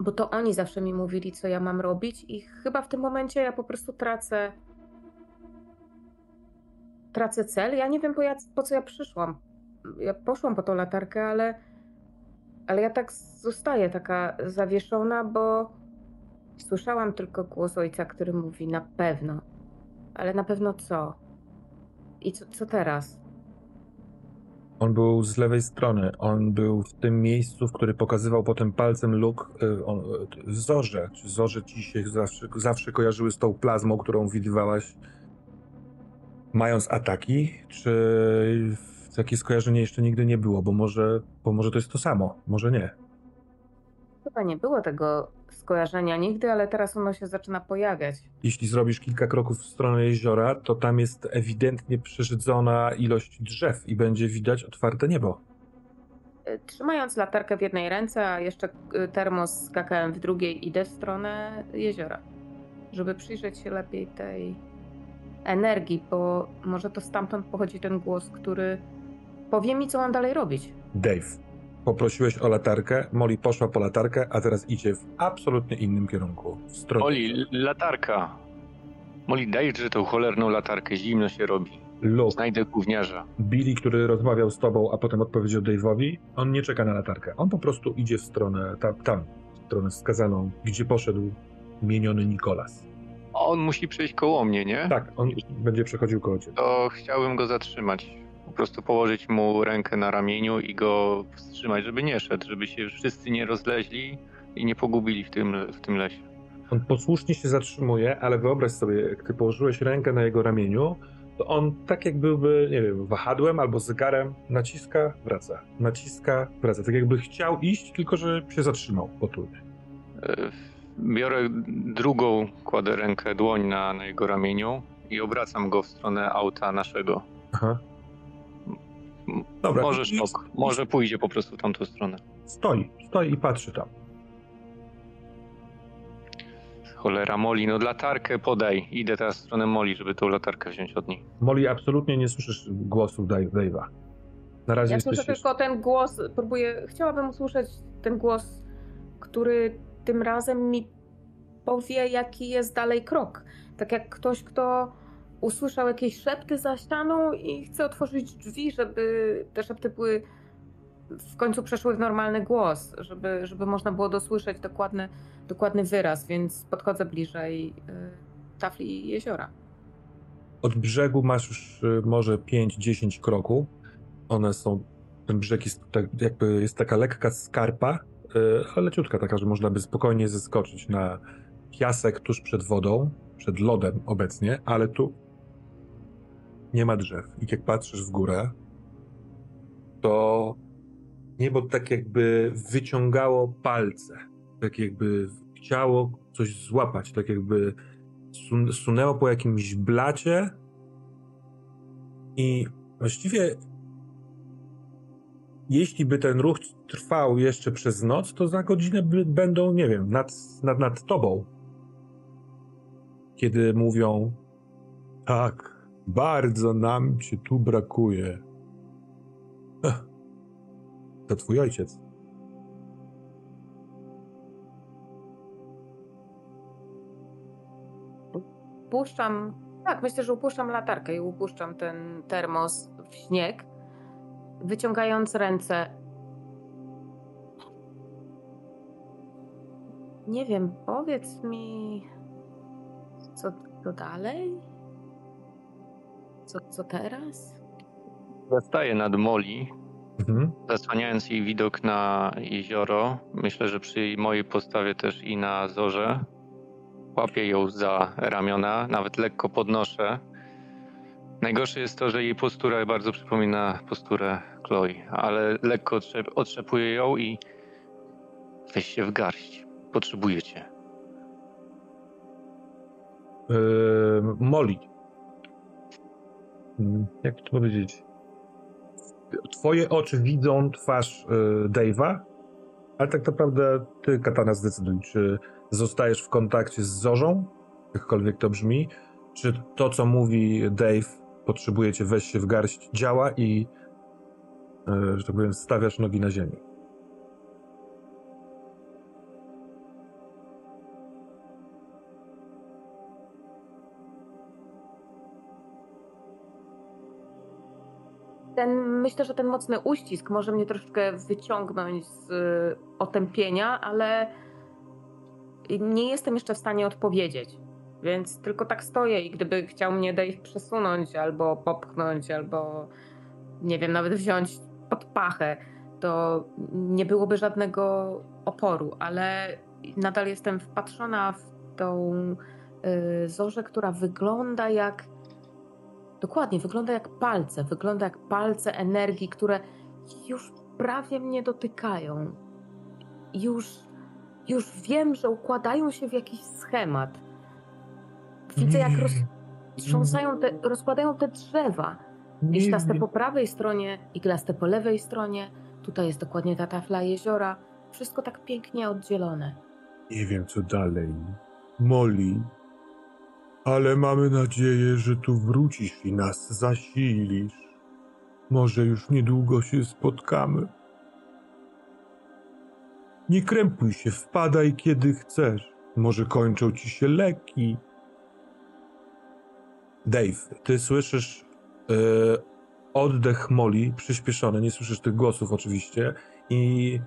bo to oni zawsze mi mówili, co ja mam robić, i chyba w tym momencie ja po prostu tracę. Tracę cel. Ja nie wiem, po, ja, po co ja przyszłam. Ja poszłam po tą latarkę, ale. Ale ja tak zostaję taka zawieszona, bo słyszałam tylko głos ojca, który mówi na pewno. Ale na pewno co? I co, co teraz? On był z lewej strony. On był w tym miejscu, w który pokazywał potem palcem Luke. y, on- y, Zorze. Zorze ci się zawsze, zawsze kojarzyły z tą plazmą, którą widywałaś mając ataki? Czy takie skojarzenie jeszcze nigdy nie było? Bo może, bo może to jest to samo. Może nie. Chyba nie było tego skojarzenia nigdy, ale teraz ono się zaczyna pojawiać. Jeśli zrobisz kilka kroków w stronę jeziora, to tam jest ewidentnie przeszydzona ilość drzew i będzie widać otwarte niebo. Y, Trzymając latarkę w jednej ręce, a jeszcze y, termos z kakałem w drugiej, idę w stronę jeziora, żeby przyjrzeć się lepiej tej energii, bo może to stamtąd pochodzi ten głos, który powie mi, co mam dalej robić. Dave, poprosiłeś o latarkę, Molly poszła po latarkę, a teraz idzie w absolutnie innym kierunku. W stronę. Oli, latarka. Moli, dajże tą cholerną latarkę, zimno się robi. Luke, Znajdę gówniarza. Billy, który rozmawiał z tobą, a potem odpowiedział Dave'owi, on nie czeka na latarkę. On po prostu idzie w stronę, tam, tam w stronę wskazaną, gdzie poszedł mieniony Nikolas. On musi przejść koło mnie, nie? Tak, on będzie przechodził koło ciebie. To chciałbym go zatrzymać. Po prostu położyć mu rękę na ramieniu i go wstrzymać, żeby nie szedł, żeby się wszyscy nie rozleźli i nie pogubili w tym, w tym lesie. On posłusznie się zatrzymuje, ale wyobraź sobie, jak ty położyłeś rękę na jego ramieniu, to on tak jak byłby, nie wiem, wahadłem albo zegarem, naciska, wraca, naciska, wraca. Tak jakby chciał iść, tylko że się zatrzymał potulnie. E, Biorę drugą, kładę rękę, dłoń na, na jego ramieniu i obracam go w stronę auta naszego. Aha. Dobra, Może szok, może pójdzie po prostu w tamtą stronę. Stoi, stoi i patrzy tam. Cholera, Moli, no latarkę podaj. Idę teraz w stronę Moli, żeby tą latarkę wziąć od niej. Molly, absolutnie nie słyszysz głosu Dave- Dave'a. Na razie Ja słyszę tylko ten głos, próbuję, chciałabym usłyszeć ten głos, który tym razem mi powie, jaki jest dalej krok. Tak jak ktoś, kto usłyszał jakieś szepty za ścianą i chce otworzyć drzwi, żeby te szepty były w końcu przeszły w normalny głos, żeby, żeby można było dosłyszeć dokładny, dokładny wyraz, więc podchodzę bliżej y, tafli jeziora. Od brzegu masz już y, może 5-10 kroków. One są, ten brzeg jest tak, jakby jest taka lekka skarpa, y, ale leciutka taka, że można by spokojnie zeskoczyć na piasek tuż przed wodą, przed lodem obecnie, ale tu nie ma drzew. I jak patrzysz w górę, to niebo tak jakby wyciągało palce, tak jakby chciało coś złapać, tak jakby sun- sunęło po jakimś blacie i właściwie jeśli by ten ruch trwał jeszcze przez noc, to za godzinę będą, nie wiem, nad, nad, nad tobą. Kiedy mówią tak, bardzo nam cię tu brakuje. Ech, to twój ojciec. Puszczam, tak, myślę, że upuszczam latarkę i upuszczam ten termos w śnieg, wyciągając ręce. Nie wiem, powiedz mi, To dalej? Co, co teraz? Zastaję nad Moli, Mhm. zasłaniając jej widok na jezioro. Myślę, że przy mojej postawie też i na zorze. Łapię ją za ramiona, nawet lekko podnoszę. Najgorsze jest to, że jej postura bardzo przypomina posturę Chloe, ale lekko otrzep- otrzepuję ją i weź się w garść. Potrzebuję cię. Yy, Molly. Mm, Jak to powiedzieć? Twoje oczy widzą twarz yy, Dave'a, ale tak naprawdę ty, Katana, zdecyduj, czy zostajesz w kontakcie z Zorzą, jakkolwiek to brzmi, czy to, co mówi Dave, potrzebujecie wejść się w garść, działa i, yy, że tak powiem, stawiasz nogi na ziemi. Ten, myślę, że ten mocny uścisk może mnie troszeczkę wyciągnąć z y, otępienia, ale nie jestem jeszcze w stanie odpowiedzieć. Więc tylko tak stoję i gdyby chciał mnie Dave przesunąć albo popchnąć, albo nie wiem, nawet wziąć pod pachę, to nie byłoby żadnego oporu, ale nadal jestem wpatrzona w tą y, zorzę, która wygląda jak Dokładnie, wygląda jak palce, wygląda jak palce energii, które już prawie mnie dotykają. Już, już wiem, że układają się w jakiś schemat. Widzę, jak roztrząsają te, rozkładają te drzewa. Liślaste po prawej stronie, iglaste po lewej stronie. Tutaj jest dokładnie ta tafla jeziora. Wszystko tak pięknie oddzielone. Nie wiem, co dalej. Molly. Ale mamy nadzieję, że tu wrócisz i nas zasilisz. Może już niedługo się spotkamy. Nie krępuj się, wpadaj kiedy chcesz. Może kończą ci się leki. Dave, ty słyszysz e, oddech Molly przyspieszony, nie słyszysz tych głosów oczywiście i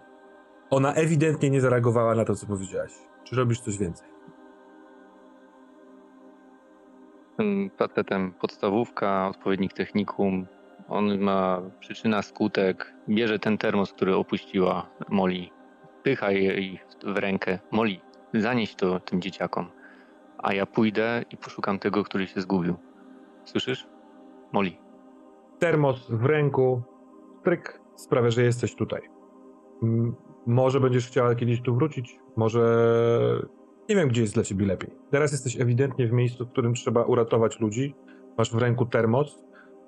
ona ewidentnie nie zareagowała na to, co powiedziałaś. Czy robisz coś więcej? Facetem podstawówka, odpowiednik technikum. On ma przyczyna, skutek. Bierze ten termos, który opuściła Molly. Pycha jej w rękę. Molly, zanieś to tym dzieciakom. A ja pójdę i poszukam tego, który się zgubił. Słyszysz? Molly. Termos w ręku, tryk sprawia, że jesteś tutaj. Może będziesz chciała kiedyś tu wrócić, może nie wiem, gdzie jest dla ciebie lepiej. Teraz jesteś ewidentnie w miejscu, w którym trzeba uratować ludzi. Masz w ręku termos.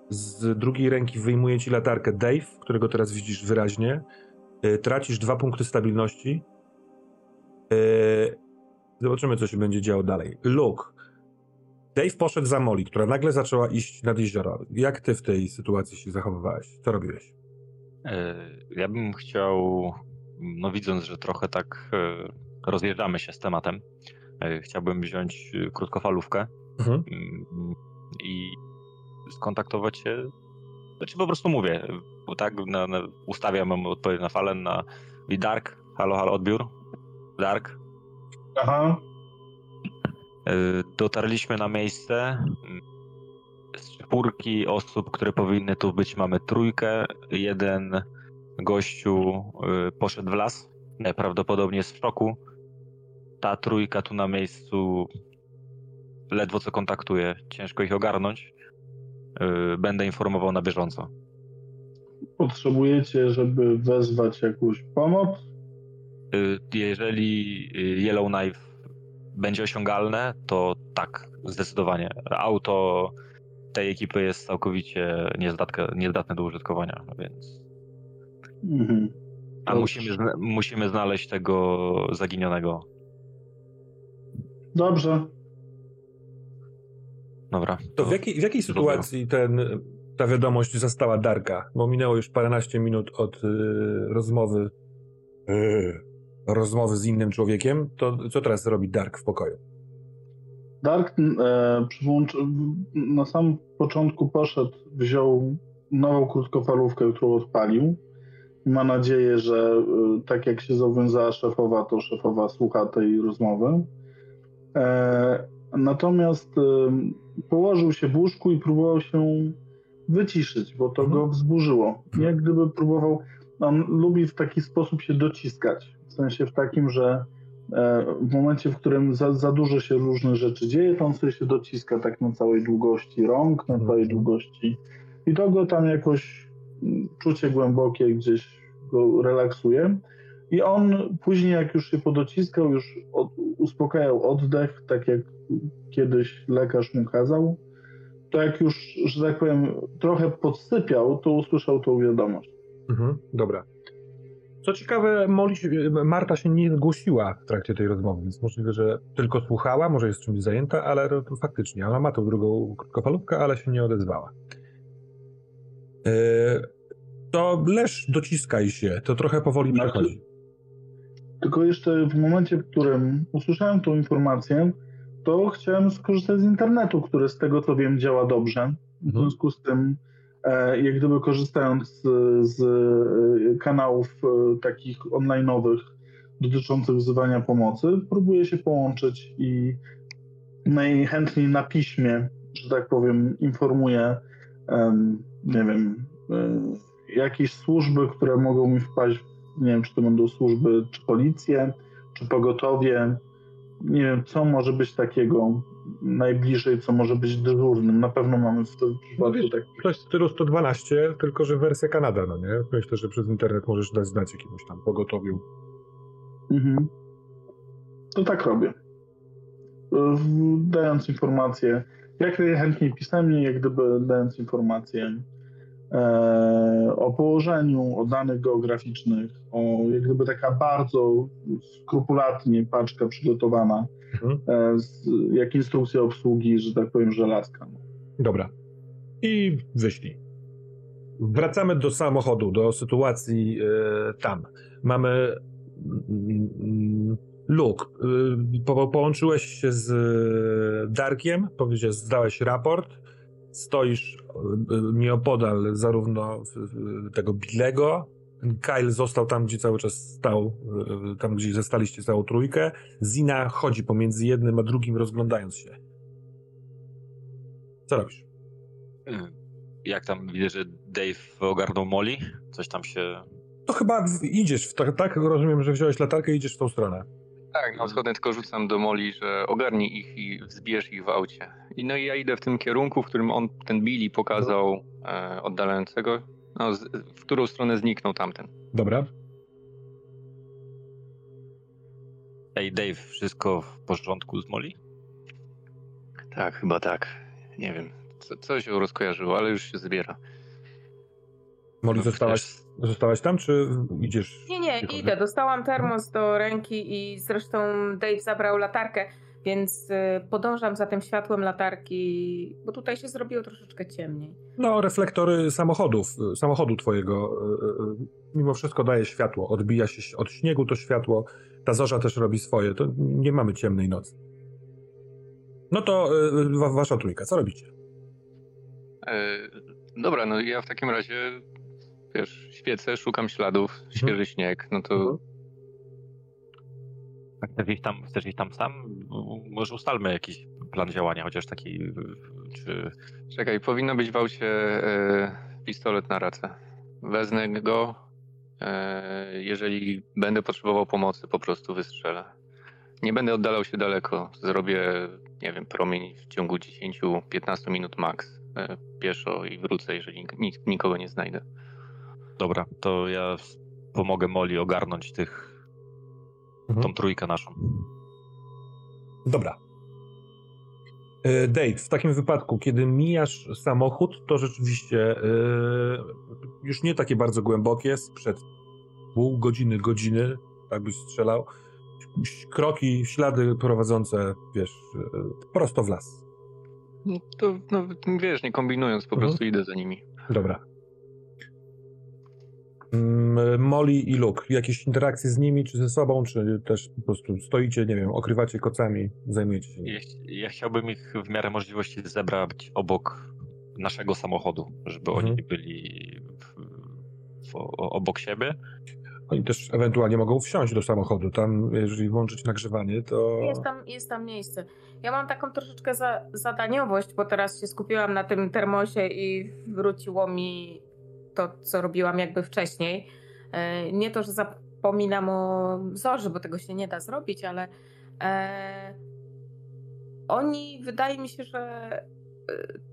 Z drugiej ręki wyjmuje ci latarkę Dave, którego teraz widzisz wyraźnie. Yy, tracisz dwa punkty stabilności. Yy, zobaczymy, co się będzie działo dalej. Luke. Dave poszedł za Molly, która nagle zaczęła iść nad jezioro. Jak ty w tej sytuacji się zachowywałeś? Co robiłeś? E, Ja bym chciał, no widząc, że trochę tak rozjeżdżamy się z tematem, e, chciałbym wziąć e, krótkofalówkę Mhm. mm, i skontaktować się, znaczy po prostu mówię, bo tak na, na, ustawiam odpowiedź na falę na i Dark, halo, halo, odbiór, Dark, Aha. E, Dotarliśmy na miejsce. Z czwórki osób, które powinny tu być, mamy trójkę. Jeden gościu poszedł w las. Prawdopodobnie jest w szoku. Ta trójka tu na miejscu ledwo co kontaktuje. Ciężko ich ogarnąć. E, Będę informował na bieżąco. Potrzebujecie, żeby wezwać jakąś pomoc? E, Jeżeli e, Yellowknife będzie osiągalne, to tak, zdecydowanie. Auto tej ekipy jest całkowicie niezdatne, niezdatne do użytkowania, więc. Mhm. A musimy, musimy znaleźć tego zaginionego. Dobrze. Dobra. To w jakiej, w jakiej sytuacji ten, ta wiadomość zastała Darka? Bo minęło już paręnaście minut od y, rozmowy y, rozmowy z innym człowiekiem. To co teraz robi Dark w pokoju? Dark e, przyłączy, na samym początku poszedł, wziął nową krótkofalówkę, którą odpalił. Ma nadzieję, że e, tak jak się zobowiązała szefowa, to szefowa słucha tej rozmowy. E, Natomiast ym, położył się w łóżku i próbował się wyciszyć, bo to Mhm. go wzburzyło. Jak gdyby próbował, on lubi w taki sposób się dociskać. W sensie w takim, że e, w momencie, w którym za, za dużo się różnych rzeczy dzieje, to on sobie się dociska tak na całej długości rąk, na całej Mhm. długości i to go tam jakoś mm, czucie głębokie gdzieś go relaksuje. I on później, jak już się podociskał, już od, uspokajał oddech, tak jak kiedyś lekarz mu kazał, to jak już, że tak powiem, trochę podsypiał, to usłyszał tą wiadomość. Mhm, dobra. Co ciekawe, Molly, się- Marta się nie zgłosiła w trakcie tej rozmowy, więc możliwe, że tylko słuchała, może jest czymś zajęta, ale faktycznie, ona ma tą drugą krótkofalówkę, ale się nie odezwała. Yy, to leż, dociskaj się, to trochę powoli Znaczy- przechodzi. Tylko jeszcze w momencie, w którym usłyszałem tą informację, to chciałem skorzystać z internetu, który z tego co wiem działa dobrze. W związku z tym, e, jak gdyby korzystając z, z e, kanałów e, takich online'owych dotyczących wzywania pomocy, próbuję się połączyć i najchętniej na piśmie, że tak powiem, informuję, em, nie wiem, e, jakieś służby, które mogą mi wpaść, nie wiem, czy to będą służby, czy policję, czy pogotowie, nie wiem, co może być takiego najbliżej, co może być dyżurnym. Na pewno mamy w tym przypadku wiesz, tak. Coś w stylu 112, tylko że wersja Kanada, no nie? Myślę, że przez internet możesz dać znać jakiemuś tam pogotowiu. Mhm. To tak robię. Dając informacje, jak najchętniej pisemnie, jak gdyby dając informacje e, o położeniu, o danych geograficznych, o jak gdyby taka bardzo skrupulatnie paczka przygotowana, Mhm. e, z, jak instrukcja obsługi, że tak powiem, żelazka. Dobra. I wyszli. Wracamy do samochodu, do sytuacji e, tam. Mamy mm, Luke, po, połączyłeś się z e, Darkiem, powiedziałeś, zdałeś raport, stoisz y, nieopodal zarówno w- tego Billego, Kyle został tam, gdzie cały czas stał, y, tam, gdzie zastaliście całą trójkę. Zina chodzi pomiędzy jednym a drugim, rozglądając się. Co robisz? Jak tam widzę, że Dave ogarnął Molly? Coś tam się... To chyba idziesz, w, tak, tak rozumiem, że wziąłeś latarkę i idziesz w tą stronę. Tak, na wschodnie tylko rzucam do Moli, że ogarnij ich i wzbierz ich w aucie. I no i ja idę w tym kierunku, w którym on, ten Billy pokazał e, oddalającego, no, z, w którą stronę zniknął tamten. Dobra. Ej, Dave, wszystko w porządku z Molly? Tak, chyba tak. Nie wiem, co, coś ją rozkojarzyło, ale już się zbiera. Molly, No, zostałaś, zostałaś tam, czy idziesz? Nie, nie, idę. Dostałam termos do ręki i zresztą Dave zabrał latarkę, więc y, podążam za tym światłem latarki, bo tutaj się zrobiło troszeczkę ciemniej. No, reflektory samochodów, y, samochodu twojego y, mimo wszystko daje światło. Odbija się od śniegu to światło. Ta zorza też robi swoje. To nie mamy ciemnej nocy. No to wa- wasza trójka, co robicie? E, dobra, no ja w takim razie, wiesz, świecę, szukam śladów, świeży śnieg, no to Mhm. A Chcesz iść tam, chcesz iść tam sam? Może ustalmy jakiś plan działania, chociaż taki... Czy... czekaj, powinno być w aucie e, pistolet na racę. Wezmę go, e, jeżeli będę potrzebował pomocy, po prostu wystrzelę. Nie będę oddalał się daleko, zrobię, nie wiem, promień w ciągu 10-15 minut max e, pieszo i wrócę, jeżeli nik- nikogo nie znajdę. Dobra, to ja pomogę Molly ogarnąć tych... Mhm. tą trójkę naszą. Dobra. E, Dave, w takim wypadku, kiedy mijasz samochód, to rzeczywiście e, już nie takie bardzo głębokie, sprzed pół godziny, godziny, tak byś strzelał, kroki, ślady prowadzące, wiesz, e, prosto w las. No to, no, wiesz, nie kombinując, po Mhm. prostu idę za nimi. Dobra. Mm, Molly i Luke, jakieś interakcje z nimi, czy ze sobą, czy też po prostu stoicie, nie wiem, okrywacie kocami, zajmujecie się nimi? Ja, ja chciałbym ich w miarę możliwości zebrać obok naszego samochodu, żeby Mhm. oni byli w, w, obok siebie. Oni też ewentualnie mogą wsiąść do samochodu. Tam, jeżeli włączyć nagrzewanie, to. Jest tam, jest tam miejsce. Ja mam taką troszeczkę za, zadaniowość, bo teraz się skupiłam na tym termosie i wróciło mi to, co robiłam jakby wcześniej. E, Nie to, że zapominam o Zorzy, bo tego się nie da zrobić, ale e, oni wydaje mi się, że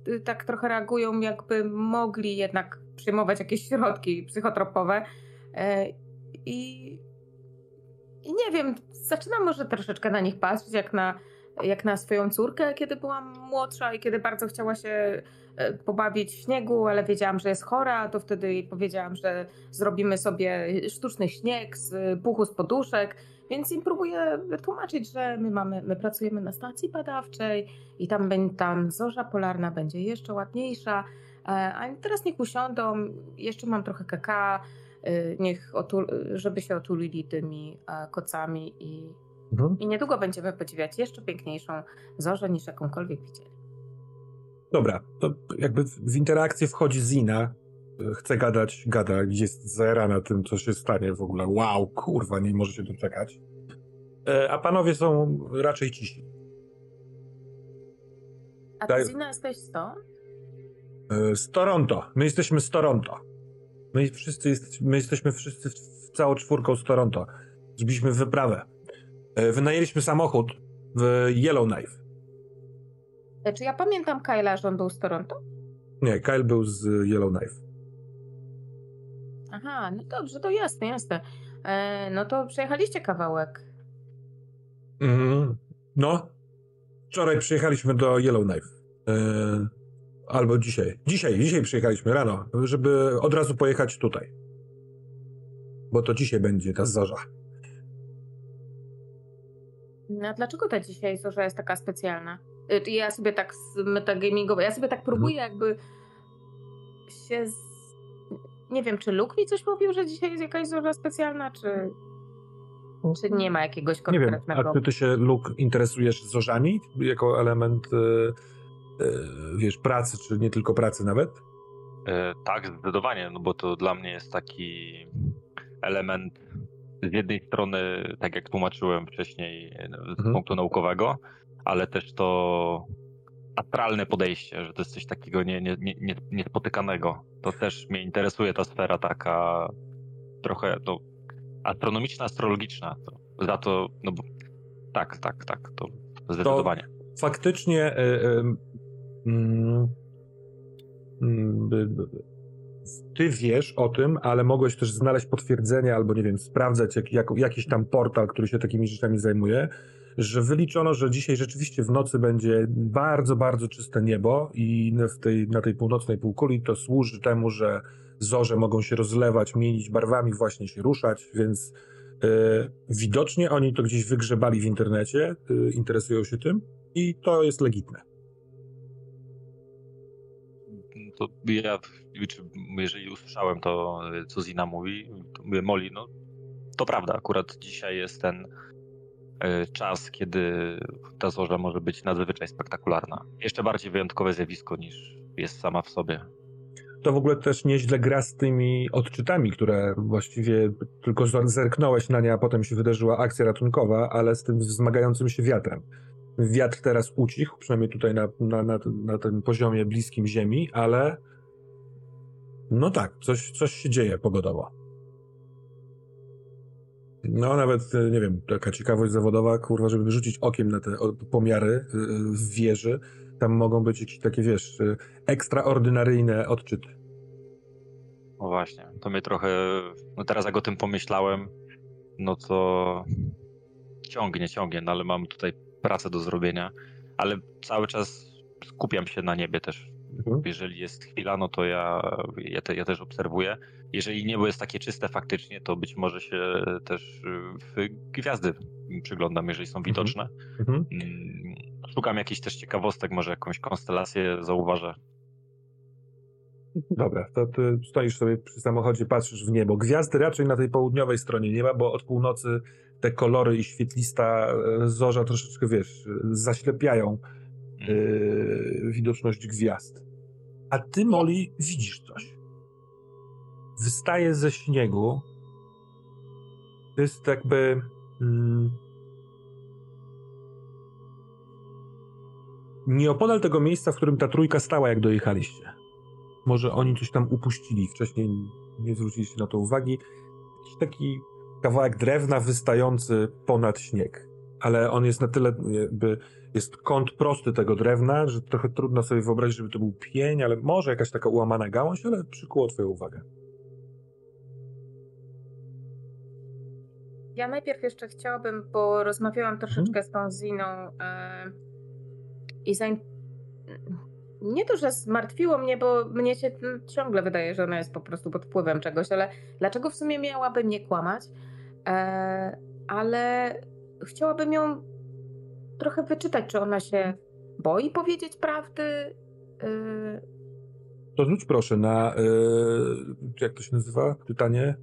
e, tak trochę reagują, jakby mogli jednak przyjmować jakieś środki psychotropowe. E, I, I nie wiem, zaczynam może troszeczkę na nich patrzeć, jak na, jak na swoją córkę, kiedy byłam młodsza i kiedy bardzo chciała się e, pobawić w śniegu, ale wiedziałam, że jest chora, to wtedy jej powiedziałam, że zrobimy sobie sztuczny śnieg z puchu z poduszek, więc im próbuję wytłumaczyć, że my mamy, my pracujemy na stacji badawczej i tam, tam zorza polarna będzie jeszcze ładniejsza, e, a teraz niech usiądą, jeszcze mam trochę kakao, y, niech otul, żeby się otulili tymi e, kocami i, Mhm. i niedługo będziemy podziwiać jeszcze piękniejszą zorzę niż jakąkolwiek widzieli. Dobra, to jakby w w interakcję wchodzi Zina. Chce gadać, gada, jest zajarana tym, co się stanie w ogóle. Wow, kurwa, nie może się doczekać. E, A panowie są raczej cisi. A ty Zina jesteś stąd? E, Z Toronto. My jesteśmy z Toronto. My wszyscy jest, my jesteśmy wszyscy w- całą czwórką z Toronto. Zrobiliśmy wyprawę. E, Wynajęliśmy samochód w Yellowknife. E, Czy ja pamiętam Kyla, że on był z Toronto? Nie, Kyle był z Yellowknife. Aha, no dobrze, to jasne, jasne. E, no to przejechaliście kawałek. Mhm. No, wczoraj przyjechaliśmy do Yellowknife. E, albo dzisiaj. Dzisiaj, dzisiaj przyjechaliśmy rano, żeby od razu pojechać tutaj. Bo to dzisiaj będzie ta zorza. No, a dlaczego ta dzisiaj zorza jest taka specjalna? Y, Ja sobie tak z metagamingowo, ja sobie tak próbuję jakby się z... Nie wiem, czy Luke mi coś mówił, że dzisiaj jest jakaś zorza specjalna, czy, czy nie ma jakiegoś Nie wiem, konkretnego... a czy ty się, Luke, interesujesz zorzami jako element, e, e, wiesz, pracy, czy nie tylko pracy nawet? E, Tak, zdecydowanie, no bo to dla mnie jest taki element z jednej strony, tak jak tłumaczyłem wcześniej, e, z Mhm. punktu naukowego, ale też to astralne podejście, że to jest coś takiego nie, nie, nie, nie- niespotykanego. To też mnie interesuje ta sfera taka trochę no, astronomiczna, astrologiczna. To, za to, no bo tak, tak, tak, to zdecydowanie. faktycznie e, e, mm, mm, by- by- ty wiesz o tym, ale mogłeś też znaleźć potwierdzenie albo, nie wiem, sprawdzać jak, jak, jakiś tam portal, który się takimi rzeczami zajmuje, że wyliczono, że dzisiaj rzeczywiście w nocy będzie bardzo, bardzo czyste niebo i w tej, na tej północnej półkuli to służy temu, że zorze mogą się rozlewać, mienić barwami, właśnie się ruszać, więc e, widocznie oni to gdzieś wygrzebali w internecie, e, interesują się tym i to jest legitne. to ja, jeżeli usłyszałem to, co Zina mówi, Moli, no to prawda, akurat dzisiaj jest ten e, czas, kiedy ta zorza może być nadzwyczaj spektakularna. Jeszcze bardziej wyjątkowe zjawisko niż jest sama w sobie. To w ogóle też nieźle gra z tymi odczytami, które właściwie tylko zerknąłeś na nie, a potem się wydarzyła akcja ratunkowa, ale z tym wzmagającym się wiatrem. Wiatr teraz ucichł, przynajmniej tutaj na, na, na, na tym poziomie bliskim Ziemi, ale no tak, coś, coś się dzieje pogodowo. No nawet, e, nie wiem, taka ciekawość zawodowa, kurwa, żeby wyrzucić okiem na te pomiary y, w wieży, tam mogą być jakieś takie, wiesz, ekstraordynaryjne odczyty. No właśnie, to mnie trochę, no teraz jak o tym pomyślałem, no to ciągnie, ciągnie, no ale mam tutaj pracę do zrobienia, ale cały czas skupiam się na niebie też. Mhm. Jeżeli jest chwila, no to ja, ja, te, ja też obserwuję. Jeżeli niebo jest takie czyste faktycznie, to być może się też w gwiazdy przyglądam, jeżeli są widoczne. Mhm. Mm, Szukam jakichś też ciekawostek, może jakąś konstelację zauważę. Dobra, to ty stoisz sobie przy samochodzie, patrzysz w niebo. Gwiazdy raczej na tej południowej stronie nieba, bo od północy te kolory i świetlista e, zorza troszeczkę, wiesz, zaślepiają e, widoczność gwiazd. A ty, Molly, widzisz coś. Wystaje ze śniegu To jest jakby. Mm, nieopodal tego miejsca, w którym ta trójka stała, jak dojechaliście. Może oni coś tam upuścili, wcześniej nie zwróciliście na to uwagi. Jakiś taki kawałek drewna wystający ponad śnieg. Ale on jest na tyle, jakby jest kąt prosty tego drewna, że trochę trudno sobie wyobrazić, żeby to był pień, ale może jakaś taka ułamana gałąź, ale przykuło twoją uwagę. Ja najpierw jeszcze chciałabym, bo rozmawiałam troszeczkę z tą Ziną e, i zain... nie to, że zmartwiło mnie, bo mnie się ciągle wydaje, że ona jest po prostu pod wpływem czegoś, ale dlaczego w sumie miałaby mnie kłamać? E, ale chciałabym ją trochę wyczytać, czy ona się boi powiedzieć prawdy. E, To rzuć proszę na, e, jak to się nazywa, pytanie?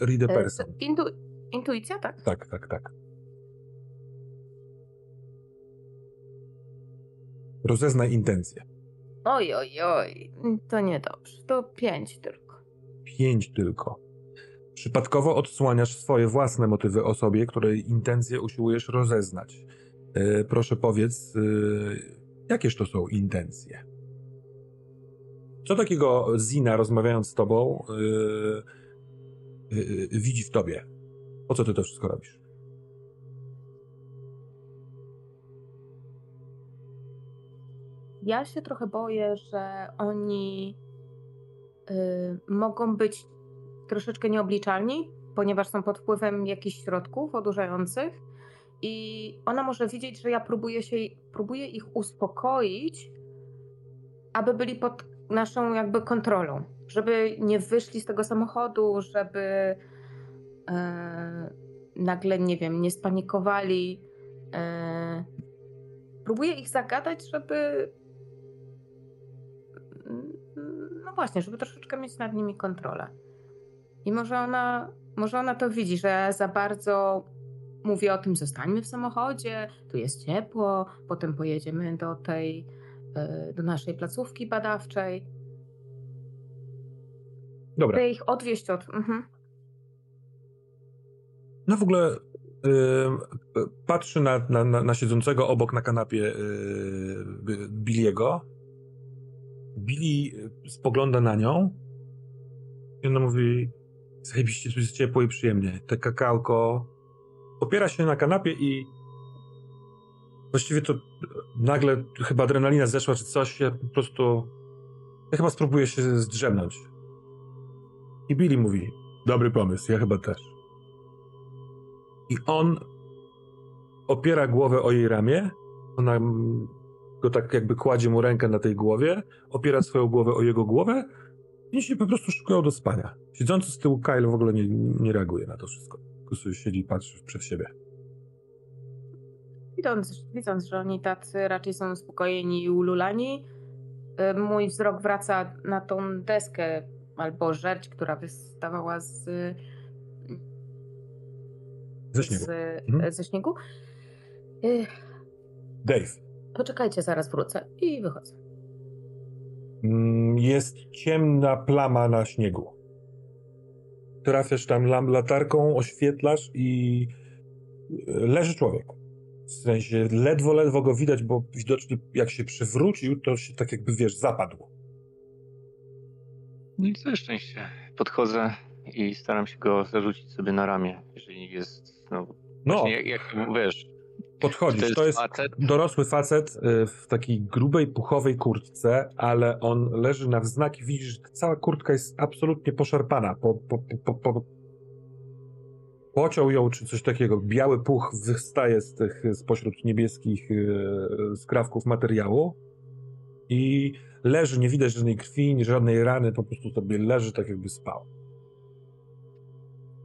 Read a e, person. intu... Intuicja, tak? Tak, tak, tak. Rozeznaj intencje. Oj, oj, oj, to niedobrze. To pięć tylko. Pięć tylko. Przypadkowo odsłaniasz swoje własne motywy osobie, której intencje usiłujesz rozeznać. E, proszę powiedz, e, jakież to są intencje? Co takiego Zina, rozmawiając z tobą, e, widzi w tobie? Po co ty to wszystko robisz? Ja się trochę boję, że oni y, mogą być troszeczkę nieobliczalni, ponieważ są pod wpływem jakichś środków odurzających i ona może widzieć, że ja próbuję, się, próbuję ich uspokoić, aby byli pod naszą jakby kontrolą, żeby nie wyszli z tego samochodu, żeby e, nagle, nie wiem, nie spanikowali. E, próbuję ich zagadać, żeby no właśnie, żeby troszeczkę mieć nad nimi kontrolę. I może ona, może ona to widzi, że za bardzo mówię o tym, zostańmy w samochodzie, tu jest ciepło, potem pojedziemy do tej, e, do naszej placówki badawczej. Dobra. Chcę ich odwieźć od... Mhm. No w ogóle y, patrzy na, na, na, siedzącego obok na kanapie y, Billiego. Billy spogląda na nią i ona mówi zajebiście, tu jest ciepło i przyjemnie. Te kakałko opiera się na kanapie i właściwie to nagle chyba adrenalina zeszła czy coś, ja po prostu ja chyba spróbuję się zdrzemnąć. I Billy mówi, dobry pomysł, ja chyba też. I on opiera głowę o jej ramię, ona go tak jakby kładzie mu rękę na tej głowie, opiera swoją głowę o jego głowę i się po prostu szykują do spania. Siedzący z tyłu Kyle w ogóle nie, nie reaguje na to wszystko. Siedzi i patrzy przed siebie. Widząc, widząc, że oni tacy raczej są uspokojeni i ululani, y, mój wzrok wraca na tą deskę albo żerć, która wystawała z, Ze śniegu. z, Mhm. ze śniegu. Y, Dave. Poczekajcie, zaraz wrócę i wychodzę. Mm, Jest ciemna plama na śniegu. Trafiasz tam latarką, oświetlasz i e, leży człowiek. W sensie ledwo, ledwo go widać, bo widocznie jak się przewrócił, to się tak jakby, wiesz, zapadł. No i całe szczęście. Podchodzę i staram się go zarzucić sobie na ramię, jeżeli jest, no, No, jak, jak wiesz, podchodzisz. To jest dorosły facet y, w takiej grubej, puchowej kurtce, ale on leży na wznak i widzisz, że cała kurtka jest absolutnie poszarpana. Po, po, po, po, po, pociął ją, czy coś takiego. Biały puch wystaje z tych, spośród niebieskich y, skrawków materiału i leży, nie widać żadnej krwi, żadnej rany, po prostu sobie leży tak jakby spał.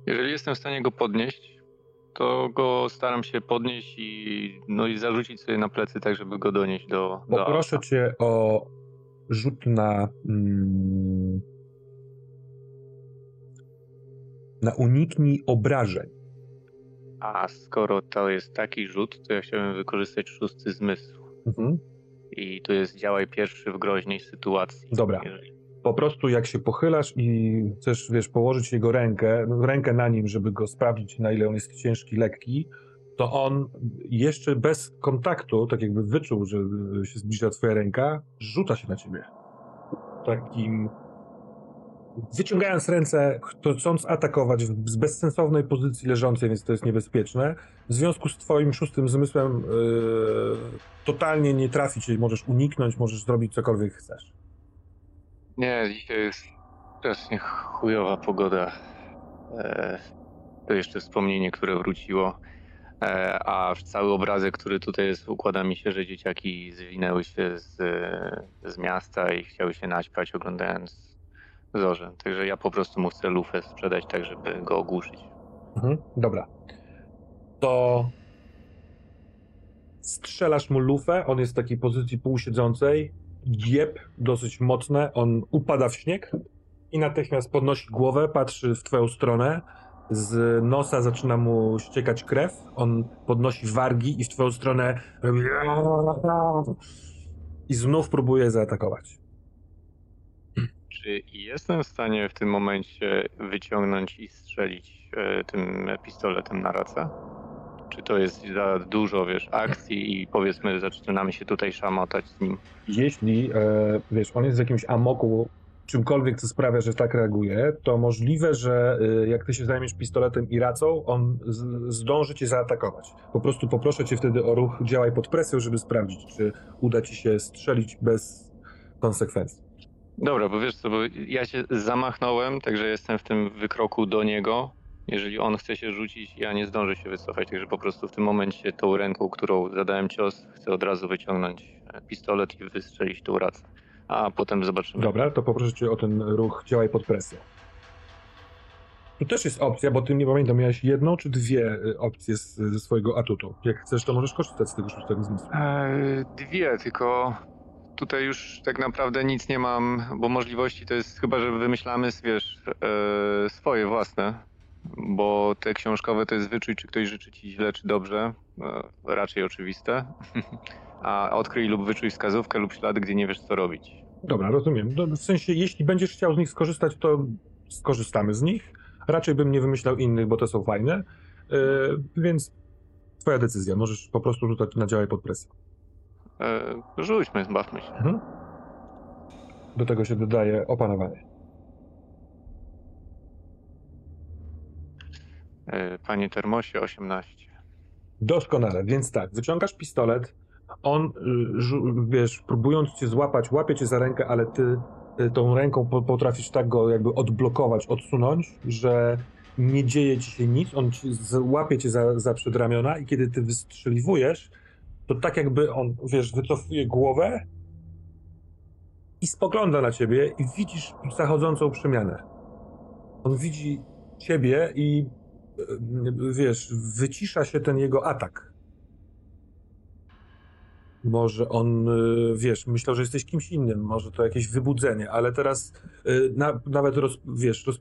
jeżeli jestem w stanie go podnieść, to go staram się podnieść i, no i zarzucić sobie na plecy, tak żeby go donieść do, do Poproszę auta. cię o rzut na. Mm, na uniknij obrażeń. A skoro to jest taki rzut, to ja chciałbym wykorzystać szósty zmysł. Mhm. I tu jest działaj pierwszy w groźnej sytuacji. Dobra. Jeżeli po prostu jak się pochylasz i chcesz, wiesz, położyć jego rękę, rękę na nim, żeby go sprawdzić, na ile on jest ciężki, lekki, to on jeszcze bez kontaktu, tak jakby wyczuł, że się zbliża twoja ręka, rzuca się na ciebie. Takim wyciągając ręce, chcąc atakować z bezsensownej pozycji leżącej, więc to jest niebezpieczne. W związku z twoim szóstym zmysłem yy, totalnie nie trafi cię, możesz uniknąć, możesz zrobić cokolwiek chcesz. Nie, dzisiaj jest strasznie chujowa pogoda. E, to jeszcze wspomnienie, które wróciło. E, a cały obrazek, który tutaj jest, układa mi się, że dzieciaki zwinęły się z, z miasta i chciały się naćpać oglądając zorze. Także ja po prostu mu chcę lufę sprzedać tak, żeby go ogłuszyć. Mhm, dobra. To strzelasz mu lufę, on jest w takiej pozycji półsiedzącej, gieb dosyć mocne, on upada w śnieg i natychmiast podnosi głowę, patrzy w twoją stronę, z nosa zaczyna mu ściekać krew, on podnosi wargi i w twoją stronę i znów próbuje zaatakować. Czy jestem w stanie w tym momencie wyciągnąć i strzelić e, tym pistoletem na racę? Czy to jest za dużo, wiesz, akcji i powiedzmy zaczynamy się tutaj szamotać z nim? Jeśli, e, wiesz, on jest w jakimś amoku, czymkolwiek, co sprawia, że tak reaguje, to możliwe, że e, jak ty się zajmiesz pistoletem i racą, on z, zdąży cię zaatakować. Po prostu poproszę cię wtedy o ruch, działaj pod presją, żeby sprawdzić, czy uda ci się strzelić bez konsekwencji. Dobra, bo wiesz co, bo ja się zamachnąłem, także jestem w tym wykroku do niego. Jeżeli on chce się rzucić, ja nie zdążę się wycofać, także po prostu w tym momencie tą ręką, którą zadałem cios, chcę od razu wyciągnąć e, pistolet i wystrzelić tą racę. A potem zobaczymy. Dobra, to poproszę cię o ten ruch działaj pod presją. Tu też jest opcja, bo ty nie pamiętam, miałeś jedną czy dwie e, opcje z, ze swojego atutu. Jak chcesz, to możesz korzystać z tego szóstego zmysłu. Eee, dwie, tylko tutaj już tak naprawdę nic nie mam, bo możliwości to jest chyba, że wymyślamy, wiesz, e, swoje własne, bo te książkowe to jest wyczuć, czy ktoś życzy ci źle, czy dobrze, e, raczej oczywiste, a odkryj lub wyczuj wskazówkę lub ślady, gdzie nie wiesz, co robić. Dobra, rozumiem. No, w sensie, jeśli będziesz chciał z nich skorzystać, to skorzystamy z nich. Raczej bym nie wymyślał innych, bo te są fajne, e, więc twoja decyzja. Możesz po prostu rzucać na działaj pod presją. E, rzućmy, zbawmy się. Mhm. Do tego się dodaje opanowanie. Panie Termosie, 18. Doskonale, więc tak, wyciągasz pistolet, on, y, wiesz, próbując cię złapać, łapie cię za rękę, ale ty y, tą ręką potrafisz tak go jakby odblokować, odsunąć, że nie dzieje ci się nic, on ci, łapie cię za, za przedramiona i kiedy ty wystrzeliwujesz, to tak jakby on, wiesz, wycofuje głowę i spogląda na ciebie i widzisz zachodzącą przemianę. On widzi ciebie i e, wiesz, wycisza się ten jego atak. Może on, e, wiesz, myślał, że jesteś kimś innym, może to jakieś wybudzenie, ale teraz e, na, nawet, roz, wiesz, roz,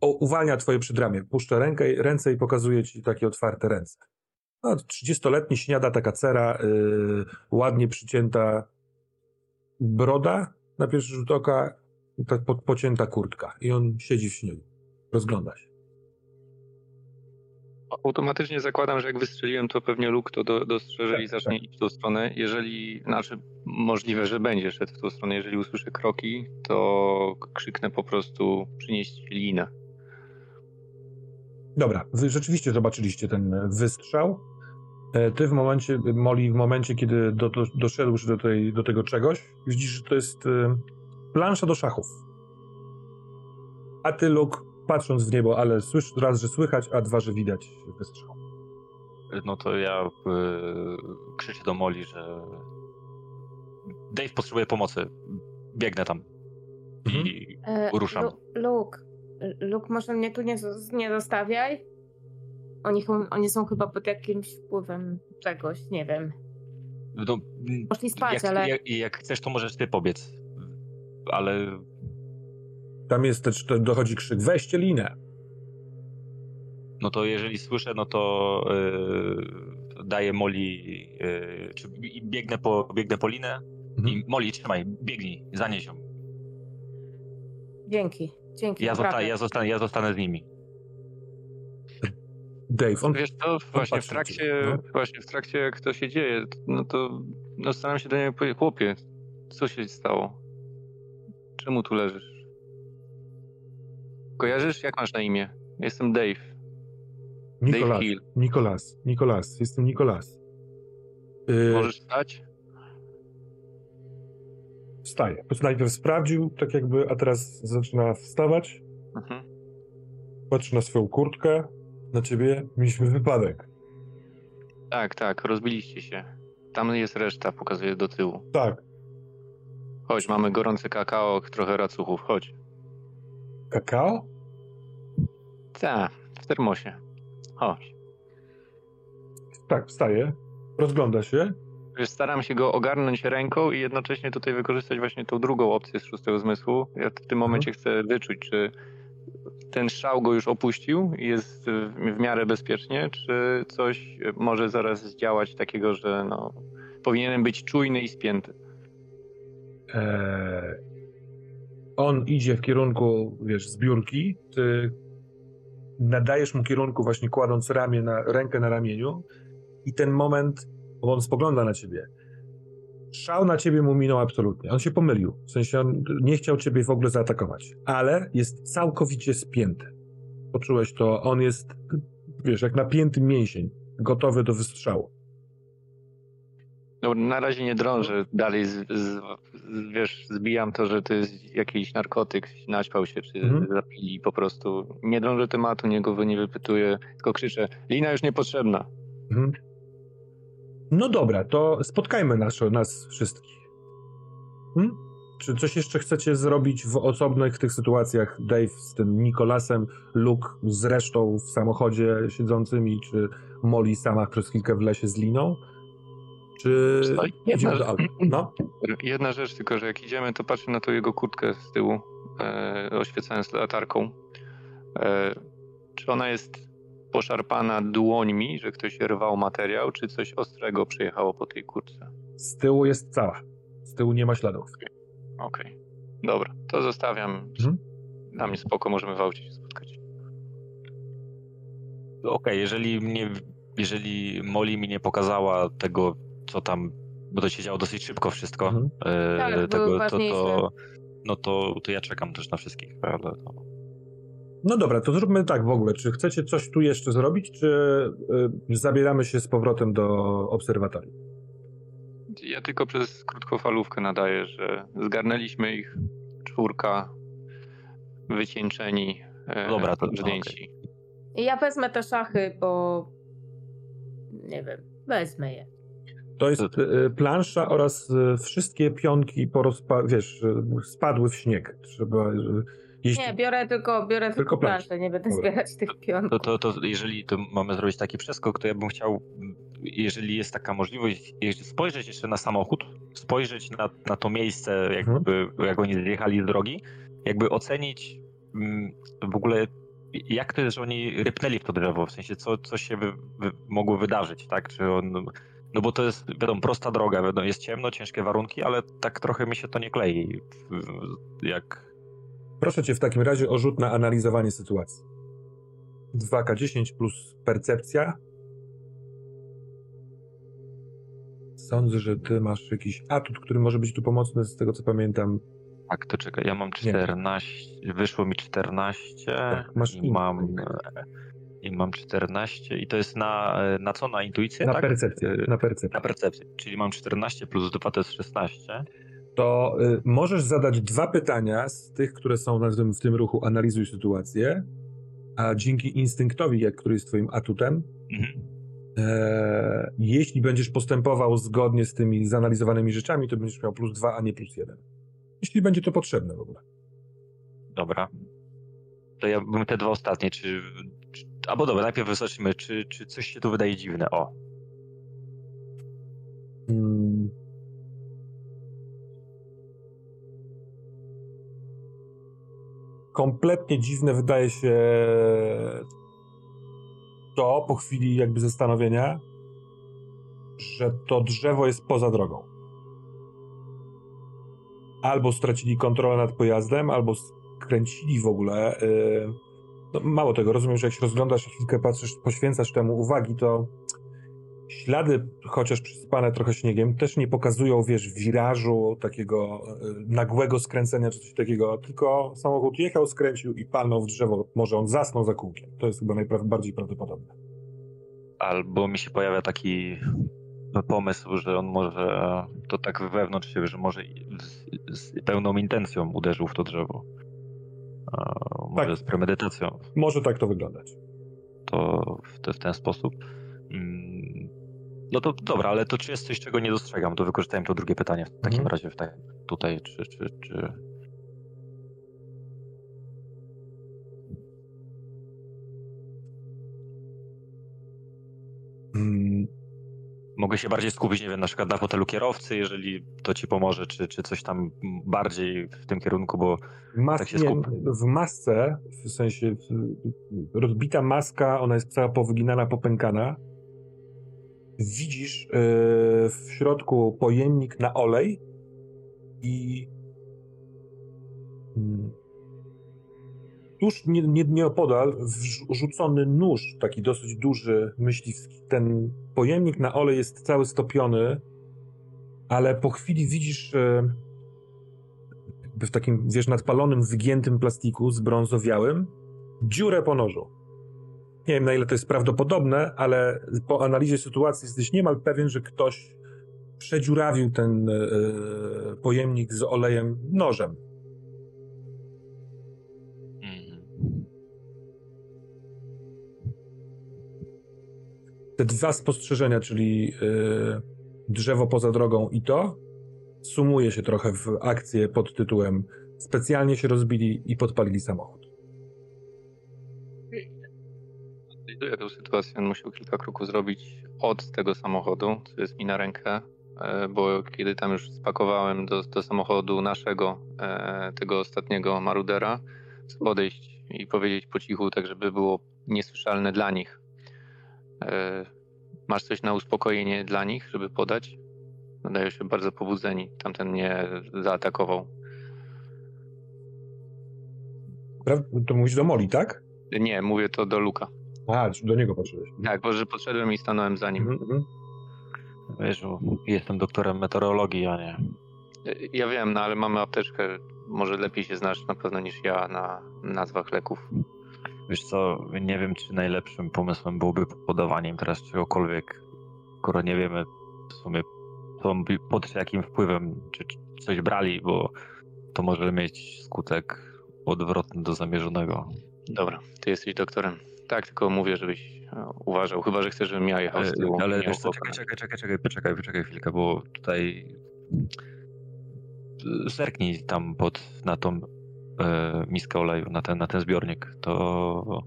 uwalnia twoje przedramię. Puszcza rękę, ręce i pokazuje ci takie otwarte ręce. No, 30-letni śniada taka cera, ładnie przycięta broda na pierwszy rzut oka, ta po, pocięta kurtka. I on siedzi w śniegu. Rozgląda się. Automatycznie zakładam, że jak wystrzeliłem, to pewnie Luke to do, dostrzeże tak, i zacznie tak. iść w tą stronę. Jeżeli, znaczy możliwe, że będzie szedł w tą stronę, jeżeli usłyszę kroki, to krzyknę po prostu przynieść linę. Dobra, wy rzeczywiście zobaczyliście ten wystrzał. E, ty w momencie, Molly, w momencie, kiedy do, do, doszedłeś do, tej, do tego czegoś, widzisz, że to jest y, plansza do szachów. A ty, Luke, patrząc w niebo, ale słysz, raz, że słychać, a dwa, że widać wystrzał. No to ja y, krzyczę do Molly, że Dave potrzebuje pomocy. Biegnę tam i mhm. ruszam. E, Luke, Luke, może mnie tu nie, nie zostawiaj? Oni, oni są chyba pod jakimś wpływem czegoś, nie wiem. No, Poszli spać, jak, ale... Jak, jak, chcesz, to możesz ty pobiec. Ale... Tam jest też, dochodzi krzyk, weźcie linę. No to jeżeli słyszę, no to yy, daję Moli, yy, czy biegnę po, biegnę po linę mhm. i Moli, trzymaj, biegnij, zanieś ją. Dzięki, dzięki. Ja, zosta- ja, zostanę, ja zostanę z nimi. Dave, on... Wiesz co, właśnie w trakcie, ciebie, właśnie w trakcie jak to się dzieje, no to no staram się do niego powiedzieć, chłopie, co się stało? Czemu tu leżysz? Kojarzysz, jak masz na imię? Jestem Dave. Dave Nikolas, Hill. Nikolas, Nikolas, jestem Nikolas. Yy, Możesz stać? Wstaje. Najpierw sprawdził, tak jakby, a teraz zaczyna wstawać, Mhm. patrzy na swoją kurtkę, na ciebie. Mieliśmy wypadek. Tak, tak, rozbiliście się. Tam jest reszta, pokazuję do tyłu. Tak. Chodź, mamy gorące kakao, trochę racuchów, chodź. Kakao? Tak, w termosie. Chodź. Tak, wstaje. Rozgląda się. Staram się go ogarnąć ręką i jednocześnie tutaj wykorzystać właśnie tą drugą opcję z szóstego zmysłu. Ja w tym momencie chcę wyczuć, czy ten szał go już opuścił i jest w, w miarę bezpiecznie, czy coś może zaraz zdziałać takiego, że no, powinienem być czujny i spięty. Eee, on idzie w kierunku, wiesz, zbiórki. Ty nadajesz mu kierunku, właśnie kładąc ramię na, rękę na ramieniu. I ten moment, bo on spogląda na ciebie. Szał na ciebie mu minął absolutnie. On się pomylił. W sensie on nie chciał ciebie w ogóle zaatakować. Ale jest całkowicie spięty. Poczułeś to. On jest, wiesz, jak napięty mięsień. Gotowy do wystrzału. No, na razie nie drążę dalej, z, z, wiesz, zbijam to, że to jest jakiś narkotyk, naćpał się, czy Mhm. zapili po prostu. Nie drążę tematu, nie go nie wypytuję, tylko krzyczę, lina już niepotrzebna. Mhm. No dobra, to spotkajmy nas, nas wszystkich. Hmm? Czy coś jeszcze chcecie zrobić w osobnych tych sytuacjach? Dave z tym Nikolasem, Luke z resztą w samochodzie siedzącymi, czy Molly sama przez chwilkę w lesie z liną? Czy Jedna, do auta? No, jedna rzecz tylko, że jak idziemy, to patrzę na tą jego kurtkę z tyłu, e, oświecając latarką. E, czy ona jest poszarpana dłońmi, że ktoś rwał materiał, czy coś ostrego przyjechało po tej kurtce? z tyłu jest cała. Z tyłu nie ma śladów. Okej, dobra, to zostawiam. Mhm. Dla mnie spoko, możemy w aucie się spotkać. Okej, jeżeli mnie, jeżeli Molly mi nie pokazała tego, co tam, bo to się działo dosyć szybko wszystko, Mhm. e, Tak, tego, to, to, no to, to ja czekam też na wszystkich, ale to... No dobra, to zróbmy tak w ogóle. Czy chcecie coś tu jeszcze zrobić, czy y, zabieramy się z powrotem do obserwatorium? Ja tylko przez krótkofalówkę nadaję, że zgarnęliśmy ich czwórka wycieńczeni, e, Dobra, to- brzdęci. I Ja wezmę te szachy, bo nie wiem, wezmę je. To jest y, plansza oraz y, wszystkie pionki porozpa- wiesz, spadły w śnieg. Trzeba, jeśli... Nie, biorę tylko, biorę Tylko tylko planszę. planszę, nie będę Dobra. zbierać tych pionków. To, to, to jeżeli to mamy zrobić taki przeskok, to ja bym chciał, jeżeli jest taka możliwość, spojrzeć jeszcze na samochód, spojrzeć na, na to miejsce, jakby, jak oni zjechali z drogi, jakby ocenić mm, w ogóle, jak to jest, że oni rypnęli w to drzewo, w sensie co, co się wy, wy, mogło wydarzyć, tak? Czy on, no bo to jest, wiadomo, prosta droga, wiadomo, jest ciemno, ciężkie warunki, ale tak trochę mi się to nie klei, jak... Proszę cię w takim razie o rzut na analizowanie sytuacji. 2K10 plus percepcja. Sądzę, że ty masz jakiś atut, który może być tu pomocny, z tego co pamiętam. Tak, to czekaj, ja mam 14, wyszło mi 14 Tak, masz i mam, instynkt. I mam 14 i to jest na, na co? Na intuicję, Na tak? percepcję. E, Na percepcję. Na percepcję, czyli mam 14 plus 2 to jest 16. To y, możesz zadać dwa pytania z tych, które są na tym, w tym ruchu analizuj sytuację, a dzięki instynktowi, jak, który jest twoim atutem, Mhm. e, jeśli będziesz postępował zgodnie z tymi zanalizowanymi rzeczami, to będziesz miał plus dwa, a nie plus jeden. Jeśli będzie to potrzebne w ogóle. Dobra. To ja bym te dwa ostatnie, czy... albo dobra, najpierw zobaczymy, czy, czy coś się tu wydaje dziwne. O, Mm. Kompletnie dziwne wydaje się to po chwili jakby zastanowienia, że to drzewo jest poza drogą. Albo stracili kontrolę nad pojazdem, albo skręcili w ogóle. Yy, no, mało tego, rozumiem, że jak się rozglądasz i chwilkę patrzysz, poświęcasz temu uwagi, to ślady, chociaż przysypane trochę śniegiem, też nie pokazują, wiesz, wirażu takiego yy, nagłego skręcenia czy coś takiego, tylko samochód jechał, skręcił i palnął w drzewo. Może on zasnął za kółkiem. To jest chyba najbardziej prawdopodobne. Albo mi się pojawia taki pomysł, że on może to tak wewnątrz siebie, że może z pełną intencją uderzył w to drzewo. Może Tak. z premedytacją. Może tak to wyglądać. To w, te, w ten sposób. Mm, No to dobra, ale to czy jest coś, czego nie dostrzegam? To wykorzystałem to drugie pytanie w takim Mhm. razie w te, tutaj, czy, czy, czy... Mogę się bardziej skupić, nie wiem, na przykład na fotelu kierowcy, jeżeli to ci pomoże, czy, czy coś tam bardziej w tym kierunku, bo Mas, Tak się nie, skup- w masce, w sensie rozbita maska, ona jest cała powyginana, popękana. Widzisz yy, w środku pojemnik na olej i mm, tuż nie, nie, nieopodal wrzucony nóż, taki dosyć duży, myśliwski. Ten pojemnik na olej jest cały stopiony, ale po chwili widzisz jakby w takim, wiesz, nadpalonym, wygiętym plastiku zbrązowiałym, dziurę po nożu. Nie wiem, na ile to jest prawdopodobne, ale po analizie sytuacji jesteś niemal pewien, że ktoś przedziurawił ten e, pojemnik z olejem nożem. Te dwa spostrzeżenia, czyli e, drzewo poza drogą i to, sumuje się trochę w akcję pod tytułem specjalnie się rozbili i podpalili samochód. Analizuję tę sytuację. On musiał kilka kroków zrobić od tego samochodu, co jest mi na rękę, e, bo kiedy tam już spakowałem do, do samochodu naszego, e, tego ostatniego marudera, podejść i powiedzieć po cichu, tak żeby było niesłyszalne dla nich. E, Masz coś na uspokojenie dla nich, żeby podać? Wydają się bardzo pobudzeni. Tamten mnie zaatakował. To mówisz do Moli, tak? Nie, mówię to do Luka. A, do niego patrzyłeś. Tak, bo że podszedłem i stanąłem za nim. Mhm, mhm. wiesz, bo jestem doktorem meteorologii, a nie... Ja wiem, no ale mamy apteczkę. Może lepiej się znasz na pewno niż ja na nazwach leków. Wiesz co, nie wiem, czy najlepszym pomysłem byłoby podawanie im teraz czegokolwiek, skoro nie wiemy w sumie pod jakim wpływem, czy, czy coś brali, bo to może mieć skutek odwrotny do zamierzonego. Dobra, ty jesteś doktorem. Tak, tylko mówię, żebyś e, uważał. Chyba, że chcesz, żebym ja jechał z Ale, tyłu. ale wiesz co, czekaj, czekaj, czekaj, czekaj, poczekaj, poczekaj chwilkę, bo tutaj zerknij tam pod, na tą e, miskę oleju, na ten, na ten zbiornik, to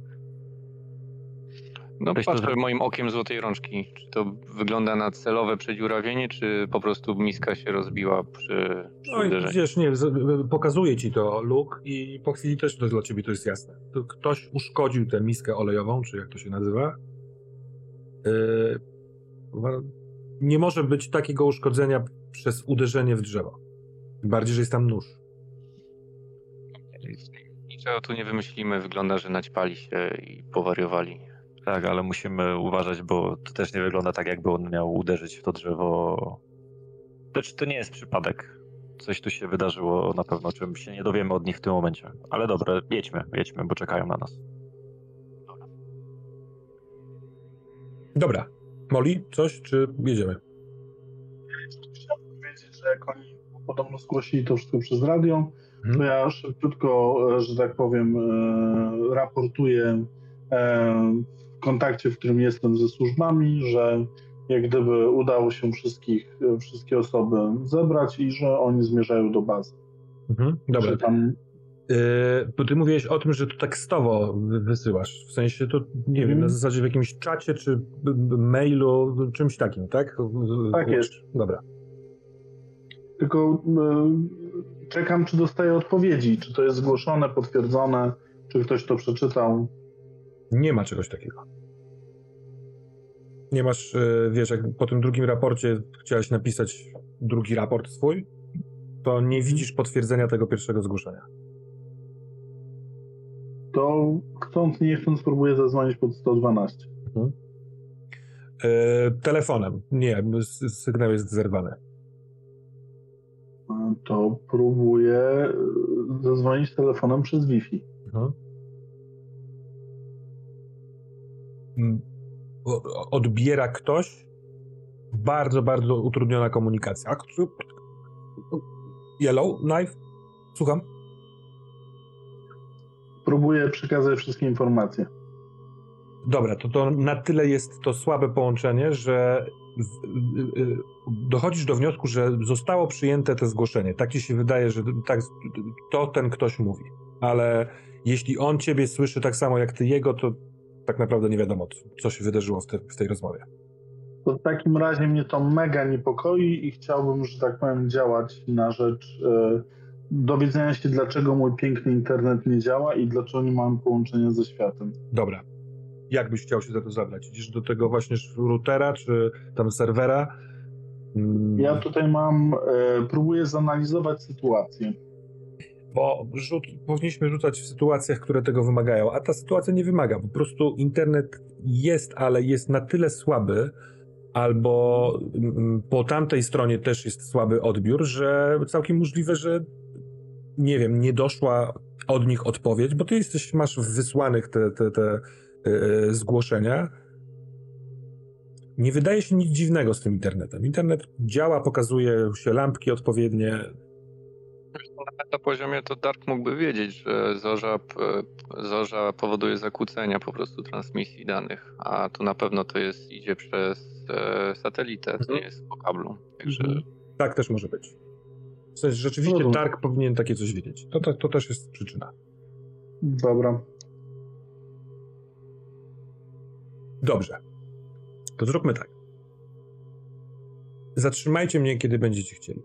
No weź to patrzę zrób. moim okiem złotej rączki. Czy to wygląda na celowe przedziurawienie, czy po prostu miska się rozbiła przy, przy No i uderzeniu? wiesz, nie, pokazuje ci to Luke i po chwili też to dla ciebie to jest jasne. To ktoś uszkodził tę miskę olejową, czy jak to się nazywa. Yy, nie może być takiego uszkodzenia przez uderzenie w drzewo. Bardziej, że jest tam nóż. Niczego tu nie wymyślimy. Wygląda, że naćpali się i powariowali. tak, ale musimy uważać, bo to też nie wygląda tak, jakby on miał uderzyć w to drzewo. Znaczy, to nie jest przypadek. Coś tu się wydarzyło na pewno, czym się nie dowiemy od nich w tym momencie. Ale dobra, jedźmy, jedźmy, bo czekają na nas. Dobra. Moli, coś, czy jedziemy? Chciałbym powiedzieć, że jak oni podobno zgłosili to wszystko przez radio, Mhm. to ja szybciutko, e, że tak powiem, e, raportuję e, w kontakcie, w którym jestem ze służbami, że jak gdyby udało się wszystkich, wszystkie osoby zebrać i że oni zmierzają do bazy. Mhm. Dobra. Że tam Yy, bo ty mówiłeś o tym, że to tekstowo wy- wysyłasz. W sensie to, nie wiem, Mhm. na zasadzie w jakimś czacie, czy mailu, czymś takim, tak? Tak jest. Dobra. Tylko czekam, czy dostaję odpowiedzi, czy to jest zgłoszone, potwierdzone, czy ktoś to przeczytał. Nie ma czegoś takiego. Nie masz, yy, wiesz, jak po tym drugim raporcie chciałeś napisać drugi raport swój, to nie widzisz potwierdzenia tego pierwszego zgłoszenia. to chcąc, nie chcąc, spróbuję zadzwonić pod 112. E, telefonem. Nie, sygnał jest zerwany. To próbuję e, zadzwonić telefonem przez Wi-Fi. Mhm. Mm, Odbiera ktoś. Bardzo, bardzo utrudniona komunikacja. Yellow Knife? Słucham. Próbuję przekazać wszystkie informacje. Dobra, to, to na tyle jest to słabe połączenie, że y, y, dochodzisz do wniosku, że zostało przyjęte to zgłoszenie. Tak ci się wydaje, że tak, to ten ktoś mówi. Ale jeśli on ciebie słyszy tak samo jak ty jego, to tak naprawdę nie wiadomo, co- się wydarzyło w, te, w tej rozmowie. To w takim razie mnie to mega niepokoi i chciałbym, że tak powiem, działać na rzecz e, dowiedzenia się, dlaczego mój piękny internet nie działa i dlaczego nie mam połączenia ze światem. Dobra. Jak byś chciał się za to zabrać? Idziesz do tego właśnie routera, czy tam serwera? Mm, Ja tutaj mam, e, próbuję zanalizować sytuację. Bo rzut, powinniśmy rzucać w sytuacjach, które tego wymagają, a ta sytuacja nie wymaga. Po prostu internet jest, ale jest na tyle słaby, albo mm, po tamtej stronie też jest słaby odbiór, że całkiem możliwe, że nie wiem, nie doszła od nich odpowiedź, bo ty jesteś, masz wysłanych te, te, te e, zgłoszenia. Nie wydaje się nic dziwnego z tym internetem. Internet działa, pokazuje się lampki odpowiednie, Na poziomie to Dark mógłby wiedzieć, że zorza, p- zorza powoduje zakłócenia po prostu transmisji danych, a tu na pewno to jest idzie przez e, satelitę, to Mhm. nie jest po kablu. Także Mhm. Tak też może być. W sensie, rzeczywiście no. Dark powinien takie coś wiedzieć. To, to, to też jest przyczyna. Dobra. Dobrze. To zróbmy tak. Zatrzymajcie mnie, kiedy będziecie chcieli.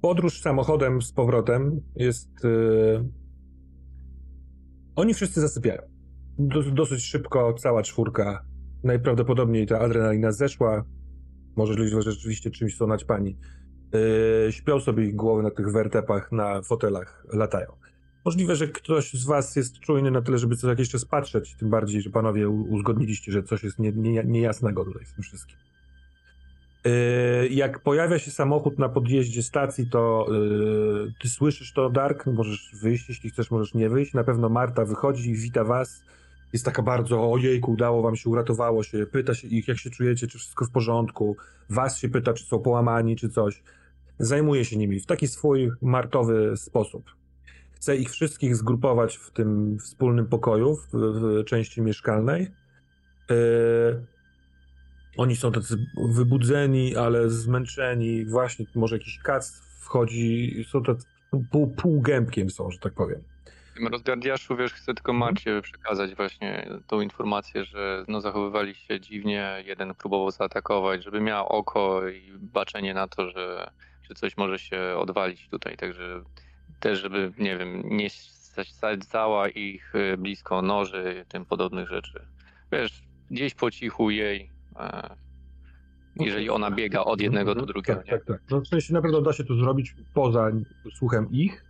Podróż samochodem z powrotem jest. Yy... Oni wszyscy zasypiają. Dos- dosyć szybko, cała czwórka. Najprawdopodobniej ta adrenalina zeszła. Możliwe, że rzeczywiście czymś są naćpani. Yy, śpią sobie ich głowy na tych wertepach, na fotelach, latają. Możliwe, że ktoś z was jest czujny na tyle, żeby co jakiś czas patrzeć, tym bardziej, że panowie uzgodniliście, że coś jest nie, nie, niejasnego tutaj w tym wszystkim. Yy, jak pojawia się samochód na podjeździe stacji, to yy, ty słyszysz to, Dark, możesz wyjść, jeśli chcesz, możesz nie wyjść. Na pewno Marta wychodzi i wita was. Jest taka bardzo, ojejku, udało wam się, uratowało się. Pyta się ich, jak się czujecie, czy wszystko w porządku. Was się pyta, czy są połamani, czy coś. Zajmuje się nimi w taki swój martowy sposób. Chce ich wszystkich zgrupować w tym wspólnym pokoju, w, w części mieszkalnej. Yy, oni są tacy wybudzeni, ale zmęczeni. Właśnie może jakiś kac wchodzi. Są tacy pół, półgębkiem są, że tak powiem. w tym rozgardiaszu, wiesz, chcę tylko Marcie przekazać właśnie tą informację, że no, zachowywali się dziwnie, jeden próbował zaatakować, żeby miała oko i baczenie na to, że, że coś może się odwalić tutaj, także też, żeby, nie wiem, nie sadzała ich y, blisko noży, tym podobnych rzeczy. Wiesz, gdzieś po cichu jej, e, jeżeli ona biega od jednego do drugiego, Tak, nie? tak, tak. No, w sensie na pewno da się to zrobić poza słuchem ich.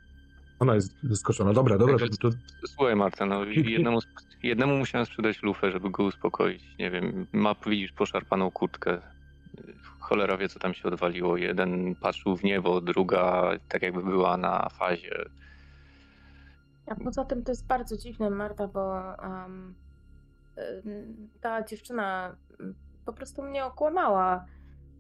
Ona jest zaskoczona. Dobra, dobra, to, to Słuchaj Marta, no jednemu, jednemu musiałem sprzedać lufę, żeby go uspokoić. Nie wiem, ma widzisz poszarpaną kurtkę. Cholera wie, co tam się odwaliło. Jeden patrzył w niebo, druga tak jakby była na fazie. A poza tym to jest bardzo dziwne, Marta, bo ym, ta dziewczyna ym, po prostu mnie okłamała,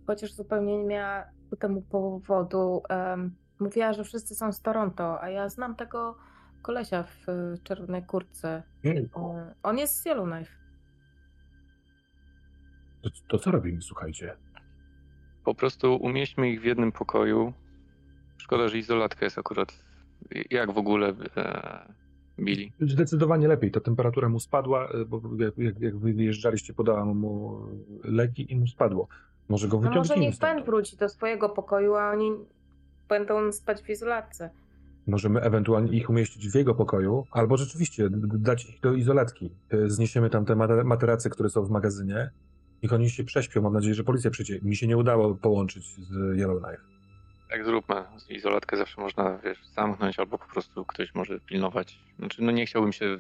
chociaż zupełnie nie miała ku temu powodu. Em, mówiła, że wszyscy są z Toronto, a ja znam tego kolesia w y, czerwonej kurtce. Mm. Y, on jest z Yellowknife. To, to co robimy, słuchajcie? Po prostu umieśćmy ich w jednym pokoju. Szkoda, że izolatka jest akurat. Jak w ogóle e, Billy? Zdecydowanie lepiej. Ta temperatura mu spadła, y, bo jak, jak, jak wy wyjeżdżaliście, podałam mu leki i mu spadło. Może go No może wyciągniemy niech stamtąd. wróci do swojego pokoju, a oni będą spać w izolatce. Możemy ewentualnie ich umieścić w jego pokoju, albo rzeczywiście dać ich do izolatki. Y, Zniesiemy tam te mate- materace, które są w magazynie. Niech oni się prześpią. Mam nadzieję, że policja przyjdzie. Mi się nie udało połączyć z Yellowknife. Tak zróbmy. Izolatkę zawsze można, wiesz, zamknąć albo po prostu ktoś może pilnować. Znaczy, no nie chciałbym się...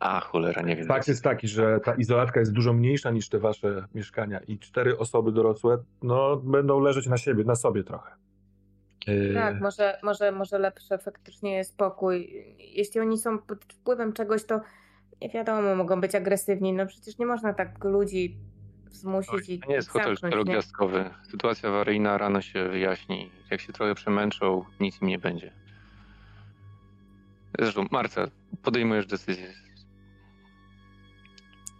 A, cholera, nie wiem. Fakt jest taki, że ta izolatka jest dużo mniejsza niż te wasze mieszkania i cztery osoby dorosłe, no, będą leżeć na siebie, na sobie trochę. Yy, Tak, może, może, może lepszy faktycznie jest spokój. Jeśli oni są pod wpływem czegoś, to nie wiadomo, mogą być agresywni. No przecież nie można tak ludzi zmusić i To nie jest hotel zamknąć, czterogwiazdkowy. Sytuacja awaryjna rano się wyjaśni. Jak się trochę przemęczą, nic im nie będzie. Zresztą, Marta, podejmujesz decyzję.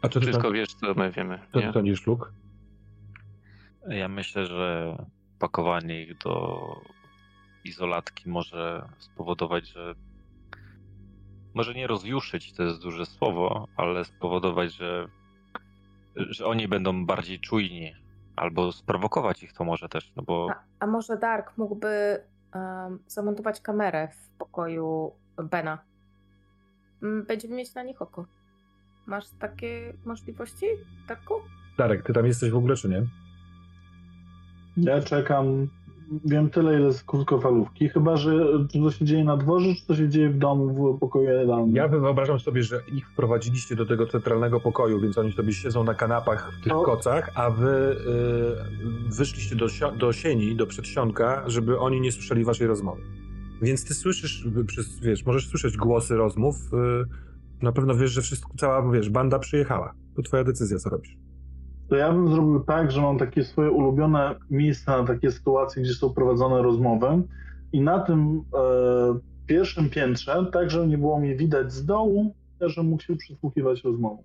A co ty, Wszystko tam, wiesz, co my wiemy. Nie? sądzisz, Luke? Ja myślę, że pakowanie ich do izolatki może spowodować, że może nie rozjuszyć, to jest duże słowo, ale spowodować, że, że oni będą bardziej czujni. Albo sprowokować ich to może też, no bo A, a może Dark mógłby um, zamontować kamerę w pokoju Bena? Mm, Będziemy mieć na nich oko. Masz takie możliwości, Darku? Darek, ty tam jesteś w ogóle, czy nie? Ja czekam. Wiem tyle, ile z krótkofalówki. Chyba, że czy to się dzieje na dworze, czy to się dzieje w domu, w pokoju jadalnym. Ja wyobrażam sobie, że ich wprowadziliście do tego centralnego pokoju, więc oni sobie siedzą na kanapach w tych No. kocach, a wy y, wyszliście do, do sieni, do przedsionka, żeby oni nie słyszeli waszej rozmowy. Więc ty słyszysz, przez, wiesz, możesz słyszeć głosy rozmów. Y, na pewno wiesz, że wszystko, cała, wiesz, banda przyjechała. To twoja decyzja, co robisz. To ja bym zrobił tak, że mam takie swoje ulubione miejsca na takie sytuacje, gdzie są prowadzone rozmowy i na tym e, pierwszym piętrze, tak żeby nie było mnie widać z dołu, żebym mógł się przysłuchiwać rozmowom.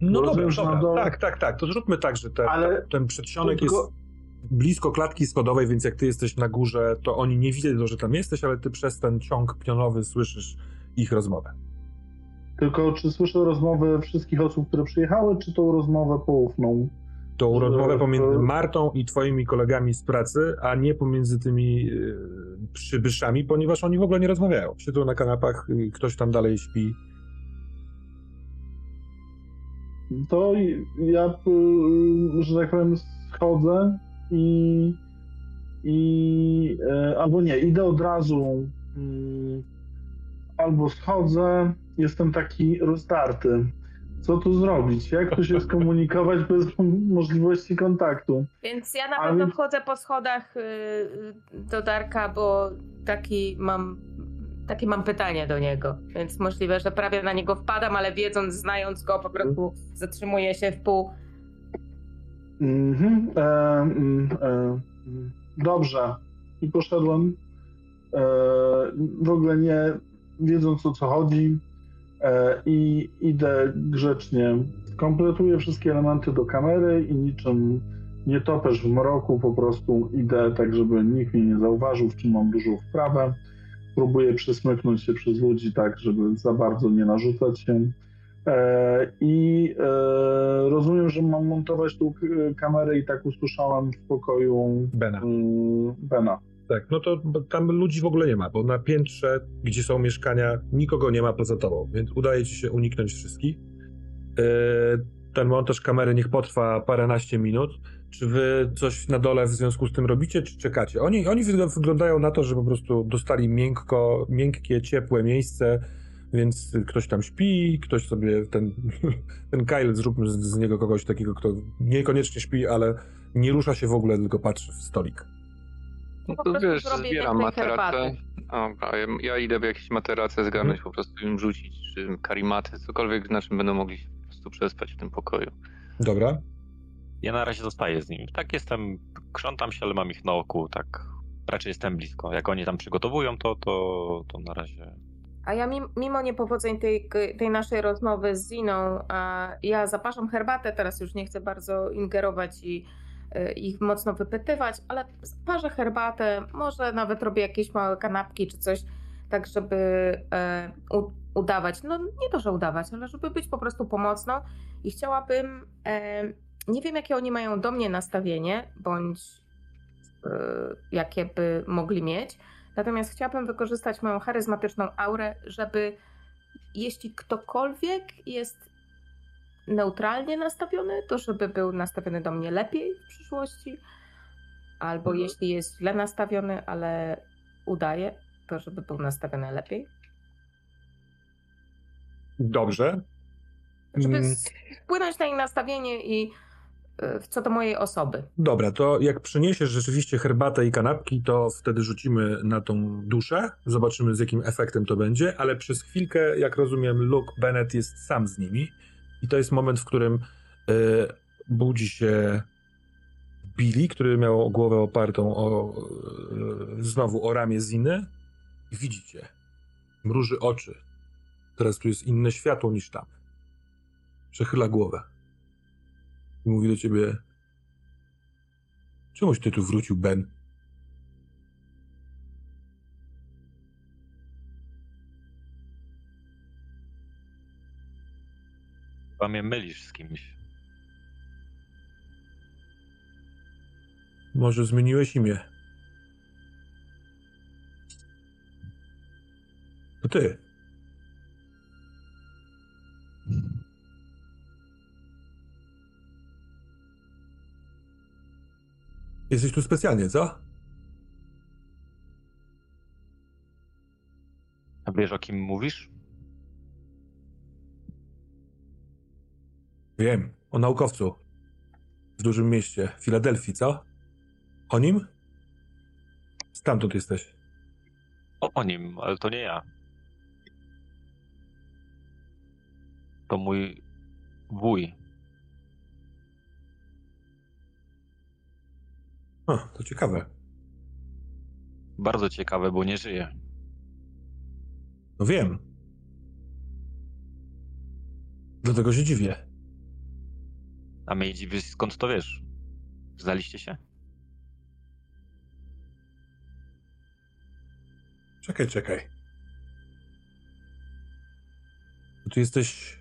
No dobra, rozumiem, że dobra. dole- tak, tak, tak. To zróbmy tak, że te, Ale ten przedsionek tylko- jest blisko klatki schodowej, więc jak ty jesteś na górze, to oni nie widzą, że tam jesteś, ale ty przez ten ciąg pionowy słyszysz ich rozmowę. Tylko czy słyszę rozmowę wszystkich osób, które przyjechały, czy tą rozmowę poufną? Tą rozmowę pomiędzy Martą i twoimi kolegami z pracy, a nie pomiędzy tymi yy, przybyszami, ponieważ oni w ogóle nie rozmawiają. Siedzą na kanapach, ktoś tam dalej śpi. To ja, y, że tak powiem, schodzę i, i e, albo nie, idę od razu, mm, albo schodzę, jestem taki rozdarty. Co tu zrobić? Jak tu się skomunikować bez możliwości kontaktu? Więc ja na Ale- pewno wchodzę po schodach y, y, do Darka, bo taki mam, takie mam pytanie do niego. Więc możliwe, że prawie na niego wpadam, ale wiedząc, znając go, po prostu zatrzymuję się w pół. Mhm, e, mm, e, dobrze. I poszedłem. E, w ogóle nie wiedząc o co chodzi. E, I idę grzecznie. Kompletuję wszystkie elementy do kamery i niczym nie topesz w mroku, po prostu idę tak, żeby nikt mnie nie zauważył, w czym mam dużą wprawę. Próbuję przysmyknąć się przez ludzi tak, żeby za bardzo nie narzucać się. E, I e, rozumiem, że mam montować tą kamerę i tak usłyszałem w pokoju Bena. mm, Bena. Tak, no to tam ludzi w ogóle nie ma, bo na piętrze, gdzie są mieszkania, nikogo nie ma poza tobą, więc udaje ci się uniknąć wszystkich. Yy, ten montaż kamery niech potrwa paręnaście minut. Czy wy coś na dole w związku z tym robicie, czy czekacie? Oni, oni wygl- wyglądają na to, że po prostu dostali miękko, miękkie, ciepłe miejsce, więc ktoś tam śpi, ktoś sobie ten, ten Kyle, zróbmy z, z niego kogoś takiego, kto niekoniecznie śpi, ale nie rusza się w ogóle, tylko patrzy w stolik. No Po to prostu wiesz, zbieram materacę. Dobra, ja, ja idę w jakieś materacę zgarnąć, Mhm. po prostu im rzucić, czy karimaty, cokolwiek, na czym będą mogli się po prostu przespać w tym pokoju. Dobra? ja na razie zostaję z nimi. Tak jestem, krzątam się, ale mam ich na oku, tak raczej jestem blisko. Jak oni tam przygotowują, to, to, to na razie A ja mim, mimo niepowodzeń tej, tej naszej rozmowy z Ziną, a ja zapraszam herbatę, teraz już nie chcę bardzo ingerować i ich mocno wypytywać, ale parzę herbatę, może nawet robię jakieś małe kanapki czy coś, tak żeby e, udawać, no nie to, że udawać, ale żeby być po prostu pomocną. I chciałabym, e, nie wiem jakie oni mają do mnie nastawienie, bądź e, jakie by mogli mieć, Natomiast chciałabym wykorzystać moją charyzmatyczną aurę, żeby jeśli ktokolwiek jest neutralnie nastawiony, to żeby był nastawiony do mnie lepiej w przyszłości, albo Mhm. jeśli jest źle nastawiony, ale udaje, to żeby był nastawiony lepiej. Dobrze. Żeby Mm. wpłynąć na ich nastawienie i y, co do mojej osoby. Dobra, to jak przyniesiesz rzeczywiście herbatę i kanapki, to wtedy rzucimy na tą duszę. Zobaczymy, z jakim efektem to będzie, ale przez chwilkę, jak rozumiem, Luke Bennett jest sam z nimi. I to jest moment, w którym y, budzi się Billy, który miał głowę opartą o, y, znowu o ramię Ziny. I widzicie, mruży oczy. Teraz tu jest inne światło niż tam. Przechyla głowę. I mówi do ciebie, Czemuś ty tu wrócił, Ben? Chyba mnie mylisz z kimś. Może zmieniłeś imię? To ty. Jesteś tu specjalnie, co? A wiesz o kim mówisz? Wiem, o naukowcu. W dużym mieście, Filadelfii, co? O nim? Stamtąd jesteś. O, o nim, ale to nie ja. To mój wuj. O, to ciekawe. Bardzo ciekawe, bo nie żyje. No wiem. Dlatego się dziwię. A dziwi, skąd to wiesz? Znaliście się? Czekaj, czekaj. Ty jesteś.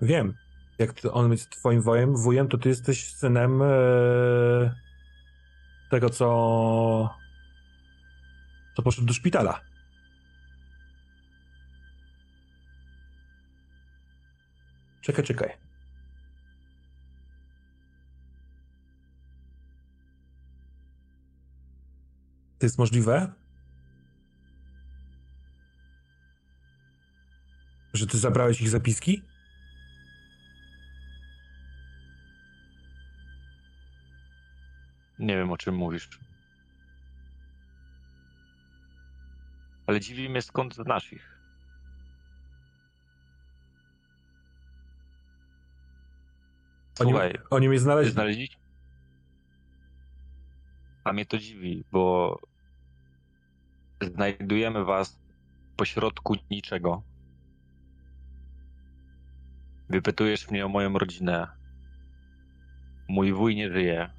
Wiem. Jak on jest twoim wojem, wujem, to ty jesteś synem e... tego, co. co poszedł do szpitala. Czekaj, czekaj. To jest możliwe? Że ty zabrałeś ich zapiski? Nie wiem, o czym mówisz. Ale dziwi mnie, skąd znasz ich. Oni, Słuchaj, oni mnie Ty znaleźli. znaleźliście? A mnie to dziwi, bo znajdujemy was pośrodku niczego. Wypytujesz mnie o moją rodzinę. Mój wuj nie żyje.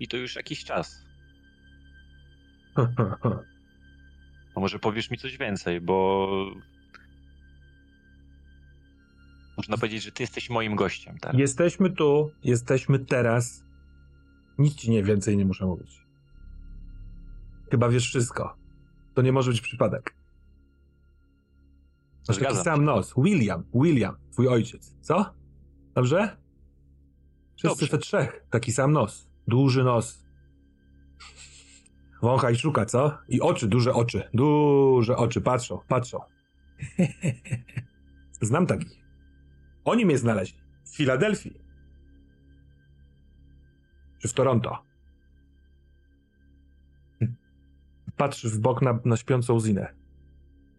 I to już jakiś czas. A może powiesz mi coś więcej, bo można powiedzieć, że ty jesteś moim gościem teraz. Jesteśmy tu, jesteśmy teraz. Nic ci nie więcej nie muszę mówić. Chyba wiesz wszystko. To nie może być przypadek. Masz taki sam nos. William, William, twój ojciec. Co? Dobrze? Wszyscy Dobrze. te trzech. Taki sam nos. Duży nos. Wącha i szuka, co? I oczy, duże oczy. Duże oczy. Patrzą, patrzą. Znam takich. Oni mnie znaleźli. W Filadelfii. Czy w Toronto. Patrzy w bok na, na śpiącą Zinę.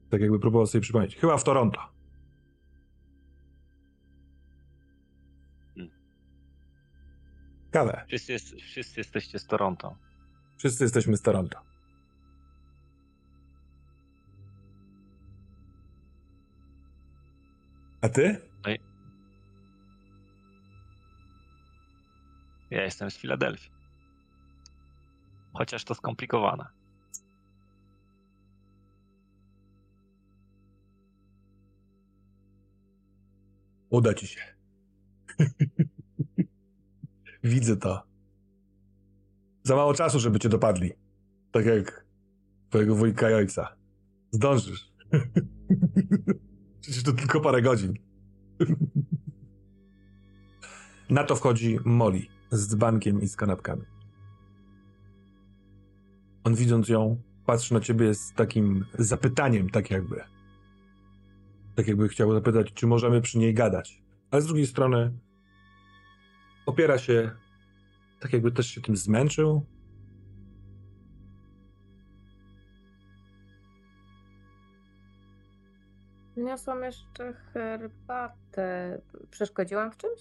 Tak jakby próbował sobie przypomnieć. Chyba w Toronto. Hmm. Kawę. Wszyscy, jest, wszyscy jesteście z Toronto. Wszyscy jesteśmy z Toronto. A ty? Ja jestem z Filadelfii. Chociaż to skomplikowane. Uda ci się. Widzę to. Za mało czasu, żeby cię dopadli. Tak jak twojego wujka i ojca. Zdążysz. Przecież to tylko parę godzin. Na to wchodzi Molly z dzbankiem i z kanapkami. On widząc ją, patrzy na ciebie z takim zapytaniem, tak jakby. Tak jakby chciał zapytać, czy możemy przy niej gadać. Ale z drugiej strony opiera się, tak jakby też się tym zmęczył. Niosłam jeszcze herbatę. Przeszkodziłam w czymś?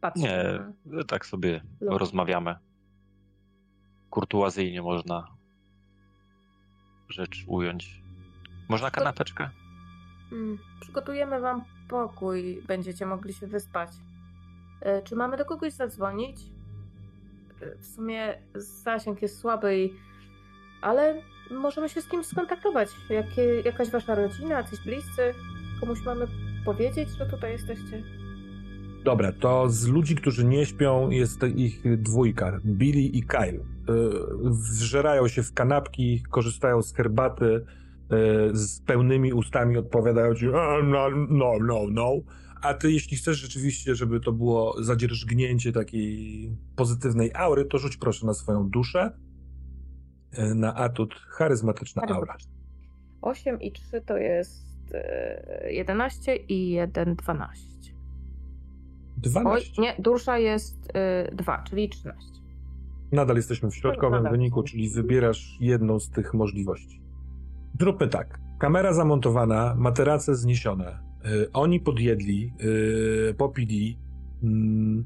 Patrzę. Nie, na- tak sobie Lub- rozmawiamy. Kurtuazyjnie można rzecz ująć. Można kanapeczkę? Mm, Przygotujemy wam pokój. Będziecie mogli się wyspać. E, Czy mamy do kogoś zadzwonić? E, W sumie zasięg jest słaby, i... ale możemy się z kimś skontaktować. Jakie, jakaś wasza rodzina, jacyś bliscy? Komuś mamy powiedzieć, że tutaj jesteście? Dobra, to z ludzi, którzy nie śpią, jest ich dwójka, Billy i Kyle. Yy, Wżerają się w kanapki, korzystają z herbaty, z pełnymi ustami odpowiadają ci "E, no, no, no, no. A ty, jeśli chcesz rzeczywiście, żeby to było zadzierżgnięcie takiej pozytywnej aury, to rzuć proszę na swoją duszę. Yy, Na atut charyzmatyczna aura. 8 i 3 to jest e, 11 i 1 12. 12. Oj, nie, dusza jest 2, czyli 13. Nadal jesteśmy w środkowym Nadal. wyniku, czyli wybierasz jedną z tych możliwości. Zróbmy tak. Kamera zamontowana, materace zniesione. Y, oni podjedli, y, popili. Mm.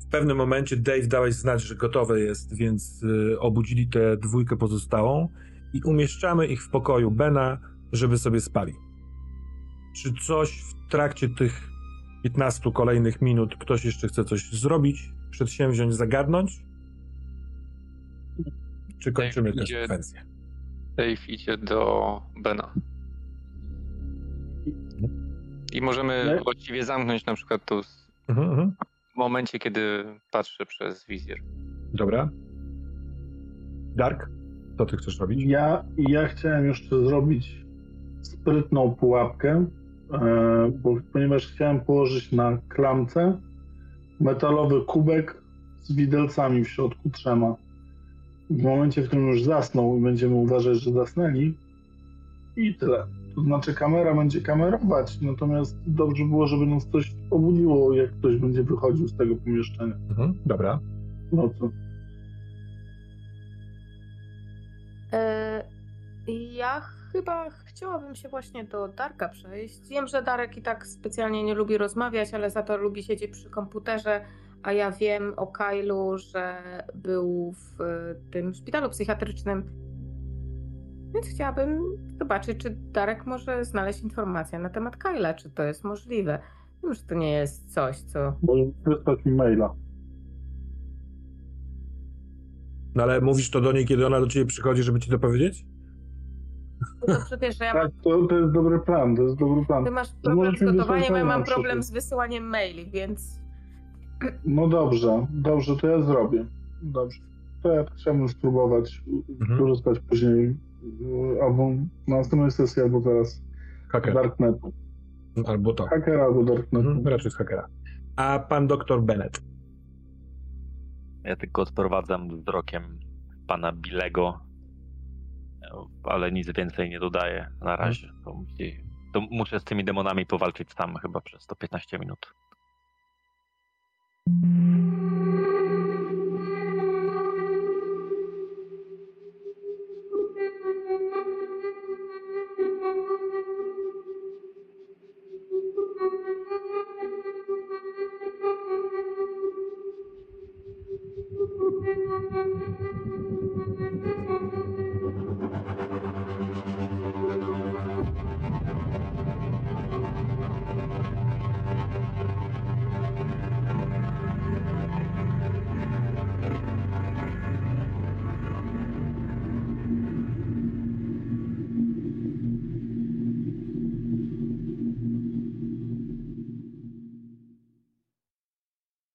w pewnym momencie Dave dałeś znać, że gotowe jest, więc y, obudzili tę dwójkę pozostałą i umieszczamy ich w pokoju Bena, żeby sobie spali. Czy coś w trakcie tych 15 kolejnych minut ktoś jeszcze chce coś zrobić, przedsięwziąć, zagadnąć? Czy kończymy tę idzie- sekwencję? Dave idzie do Bena. I możemy Nie? właściwie zamknąć na przykład tu s- Mhm, mhm. w momencie, kiedy patrzę przez wizjer. Dobra. Dark, co ty chcesz robić? Ja, ja chciałem jeszcze zrobić sprytną pułapkę, e, bo, ponieważ chciałem położyć na klamce metalowy kubek z widelcami w środku trzema. W momencie, w którym już zasnął i będziemy uważać, że zasnęli i tyle. To znaczy kamera będzie kamerować, natomiast dobrze było, żeby nas coś obudziło, jak ktoś będzie wychodził z tego pomieszczenia. Mhm, dobra. No co? E, ja chyba chciałabym się właśnie do Darka przejść. Wiem, że Darek i tak specjalnie nie lubi rozmawiać, ale za to lubi siedzieć przy komputerze, a ja wiem o Kailu, że był w e, tym szpitalu psychiatrycznym. Więc chciałabym zobaczyć, czy Darek może znaleźć informacje na temat Kyla, czy to jest możliwe. Wiem, że to nie jest coś, co Możesz wysłać mi maila. No ale mówisz to do niej, kiedy ona do ciebie przychodzi, żeby ci to powiedzieć? No Dobrze wiesz, że ja mam, Tak, to, to jest dobry plan, to jest dobry plan. ty masz problem z gotowaniem, ja mam problem z wysyłaniem maili, więc No dobrze, dobrze, to ja zrobię. Dobrze. To ja chciałbym spróbować Mhm. korzystać później y, albo na następnej sesji, albo teraz Haker. Darknetu. Albo to. Hakera albo Darknetu. Mhm, raczej z hakera. A pan doktor Bennett. Ja tylko odprowadzam wzrokiem pana Bilego, ale nic więcej nie dodaję na razie. To, to muszę z tymi demonami powalczyć sam chyba przez to 15 minut. Mm-hmm.